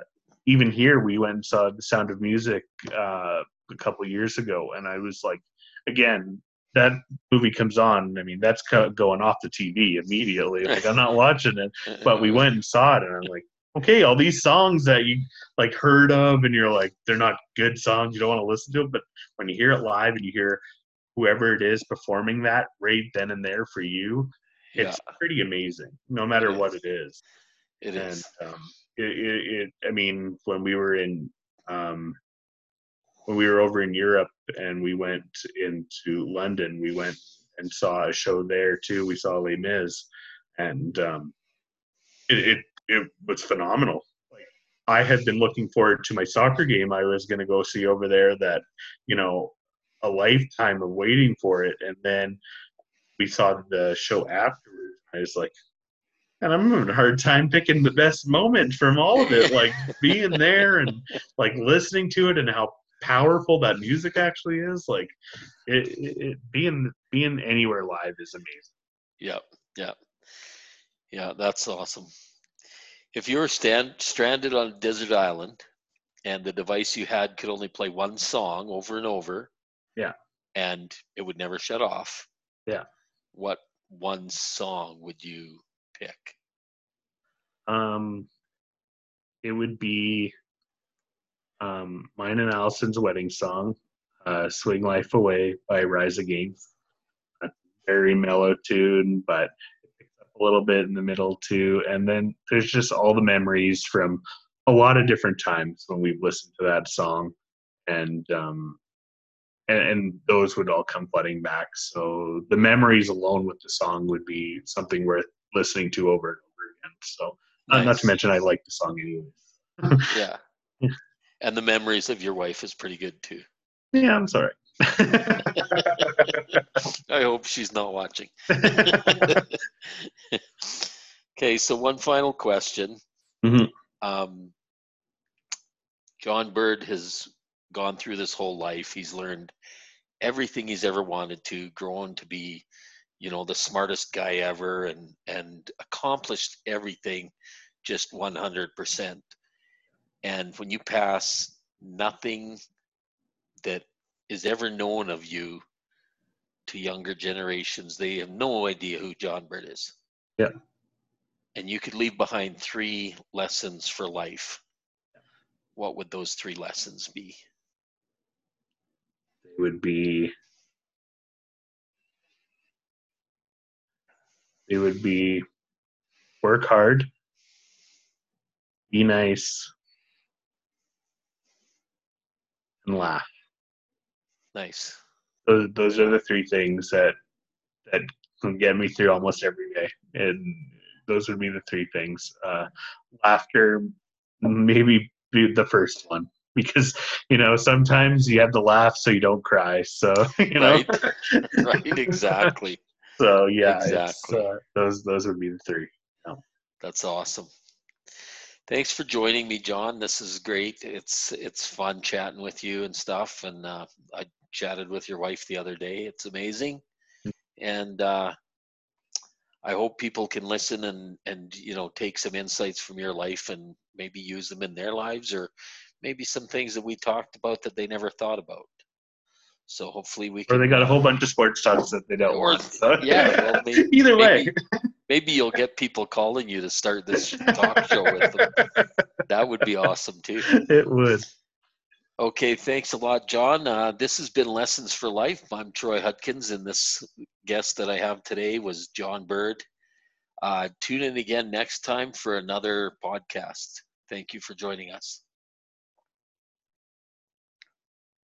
Speaker 2: even here, we went and saw The Sound of Music uh, a couple years ago, and I was like, again, that movie comes on. I mean, that's going off the TV immediately. Like I'm not watching it, but we went and saw it, and I'm like, okay, all these songs that you like heard of, and you're like, they're not good songs. You don't want to listen to them, but when you hear it live and you hear whoever it is performing that right then and there for you,
Speaker 1: Yeah,
Speaker 2: it's pretty amazing, no matter
Speaker 1: It
Speaker 2: what it is.
Speaker 1: it
Speaker 2: and
Speaker 1: is.
Speaker 2: um, it, it, it, I mean, when we were in, um, when we were over in Europe and we went into London, we went and saw a show there too. We saw Les Mis, and um, it, it it was phenomenal. Like I had been looking forward to my soccer game I was going to go see over there. That you know, a lifetime of waiting for it, and then we saw the show afterwards. I was like, and I'm having a hard time picking the best moment from all of it. Like being there and like listening to it and how powerful that music actually is. Like it, it, being being anywhere live is amazing.
Speaker 1: Yep, yep, yeah. That's awesome. If you were stand, stranded on a desert island, and the device you had could only play one song over and over,
Speaker 2: Yeah.
Speaker 1: and it would never shut off,
Speaker 2: Yeah.
Speaker 1: what one song would you pick?
Speaker 2: Um, it would be um, mine and Allison's wedding song, uh, "Swing Life Away" by Rise Against. A very mellow tune, but it picks up a little bit in the middle too. And then there's just all the memories from a lot of different times when we've listened to that song, and um, and, and those would all come flooding back. So the memories alone with the song would be something worth listening to over and over again. So. Uh, not to mention, I like the song anyway.
Speaker 1: Yeah. and the memories of your wife is pretty good too.
Speaker 2: Yeah, I'm sorry.
Speaker 1: I hope she's not watching. okay, so one final question.
Speaker 2: Mhm.
Speaker 1: Um, John Bourque has gone through this whole life. He's learned everything he's ever wanted to, grown to be, you know, the smartest guy ever, and and accomplished everything just 100%. And when you pass, nothing that is ever known of you to younger generations, they have no idea who John Bourque is.
Speaker 2: Yeah.
Speaker 1: And you could leave behind three lessons for life. What would those three lessons be?
Speaker 2: they would be it would be work hard, be nice, and laugh.
Speaker 1: Nice.
Speaker 2: Those those are the three things that that can get me through almost every day, and those would be the three things. Uh, laughter, maybe be the first one because you know sometimes you have to laugh so you don't cry. So you know,
Speaker 1: Right. right, exactly.
Speaker 2: So yeah,
Speaker 1: Exactly.
Speaker 2: uh, those those would be the three.
Speaker 1: That's awesome. Thanks for joining me, John. This is great. It's it's fun chatting with you and stuff. And uh, I chatted with your wife the other day. It's amazing, and uh, I hope people can listen and and you know take some insights from your life and maybe use them in their lives, or maybe some things that we talked about that they never thought about. So hopefully we can.
Speaker 2: Or they got a whole bunch of sports talks that they don't
Speaker 1: Or-
Speaker 2: want. So.
Speaker 1: yeah, well,
Speaker 2: either way.
Speaker 1: maybe, maybe you'll get people calling you to start this talk show with them. That would be awesome too.
Speaker 2: it would.
Speaker 1: Okay, thanks a lot, John. Uh, this has been Lessons for Life. I'm Troy Hudkins, and this guest that I have today was John Bourque. Uh, tune in again next time for another podcast. Thank you for joining us.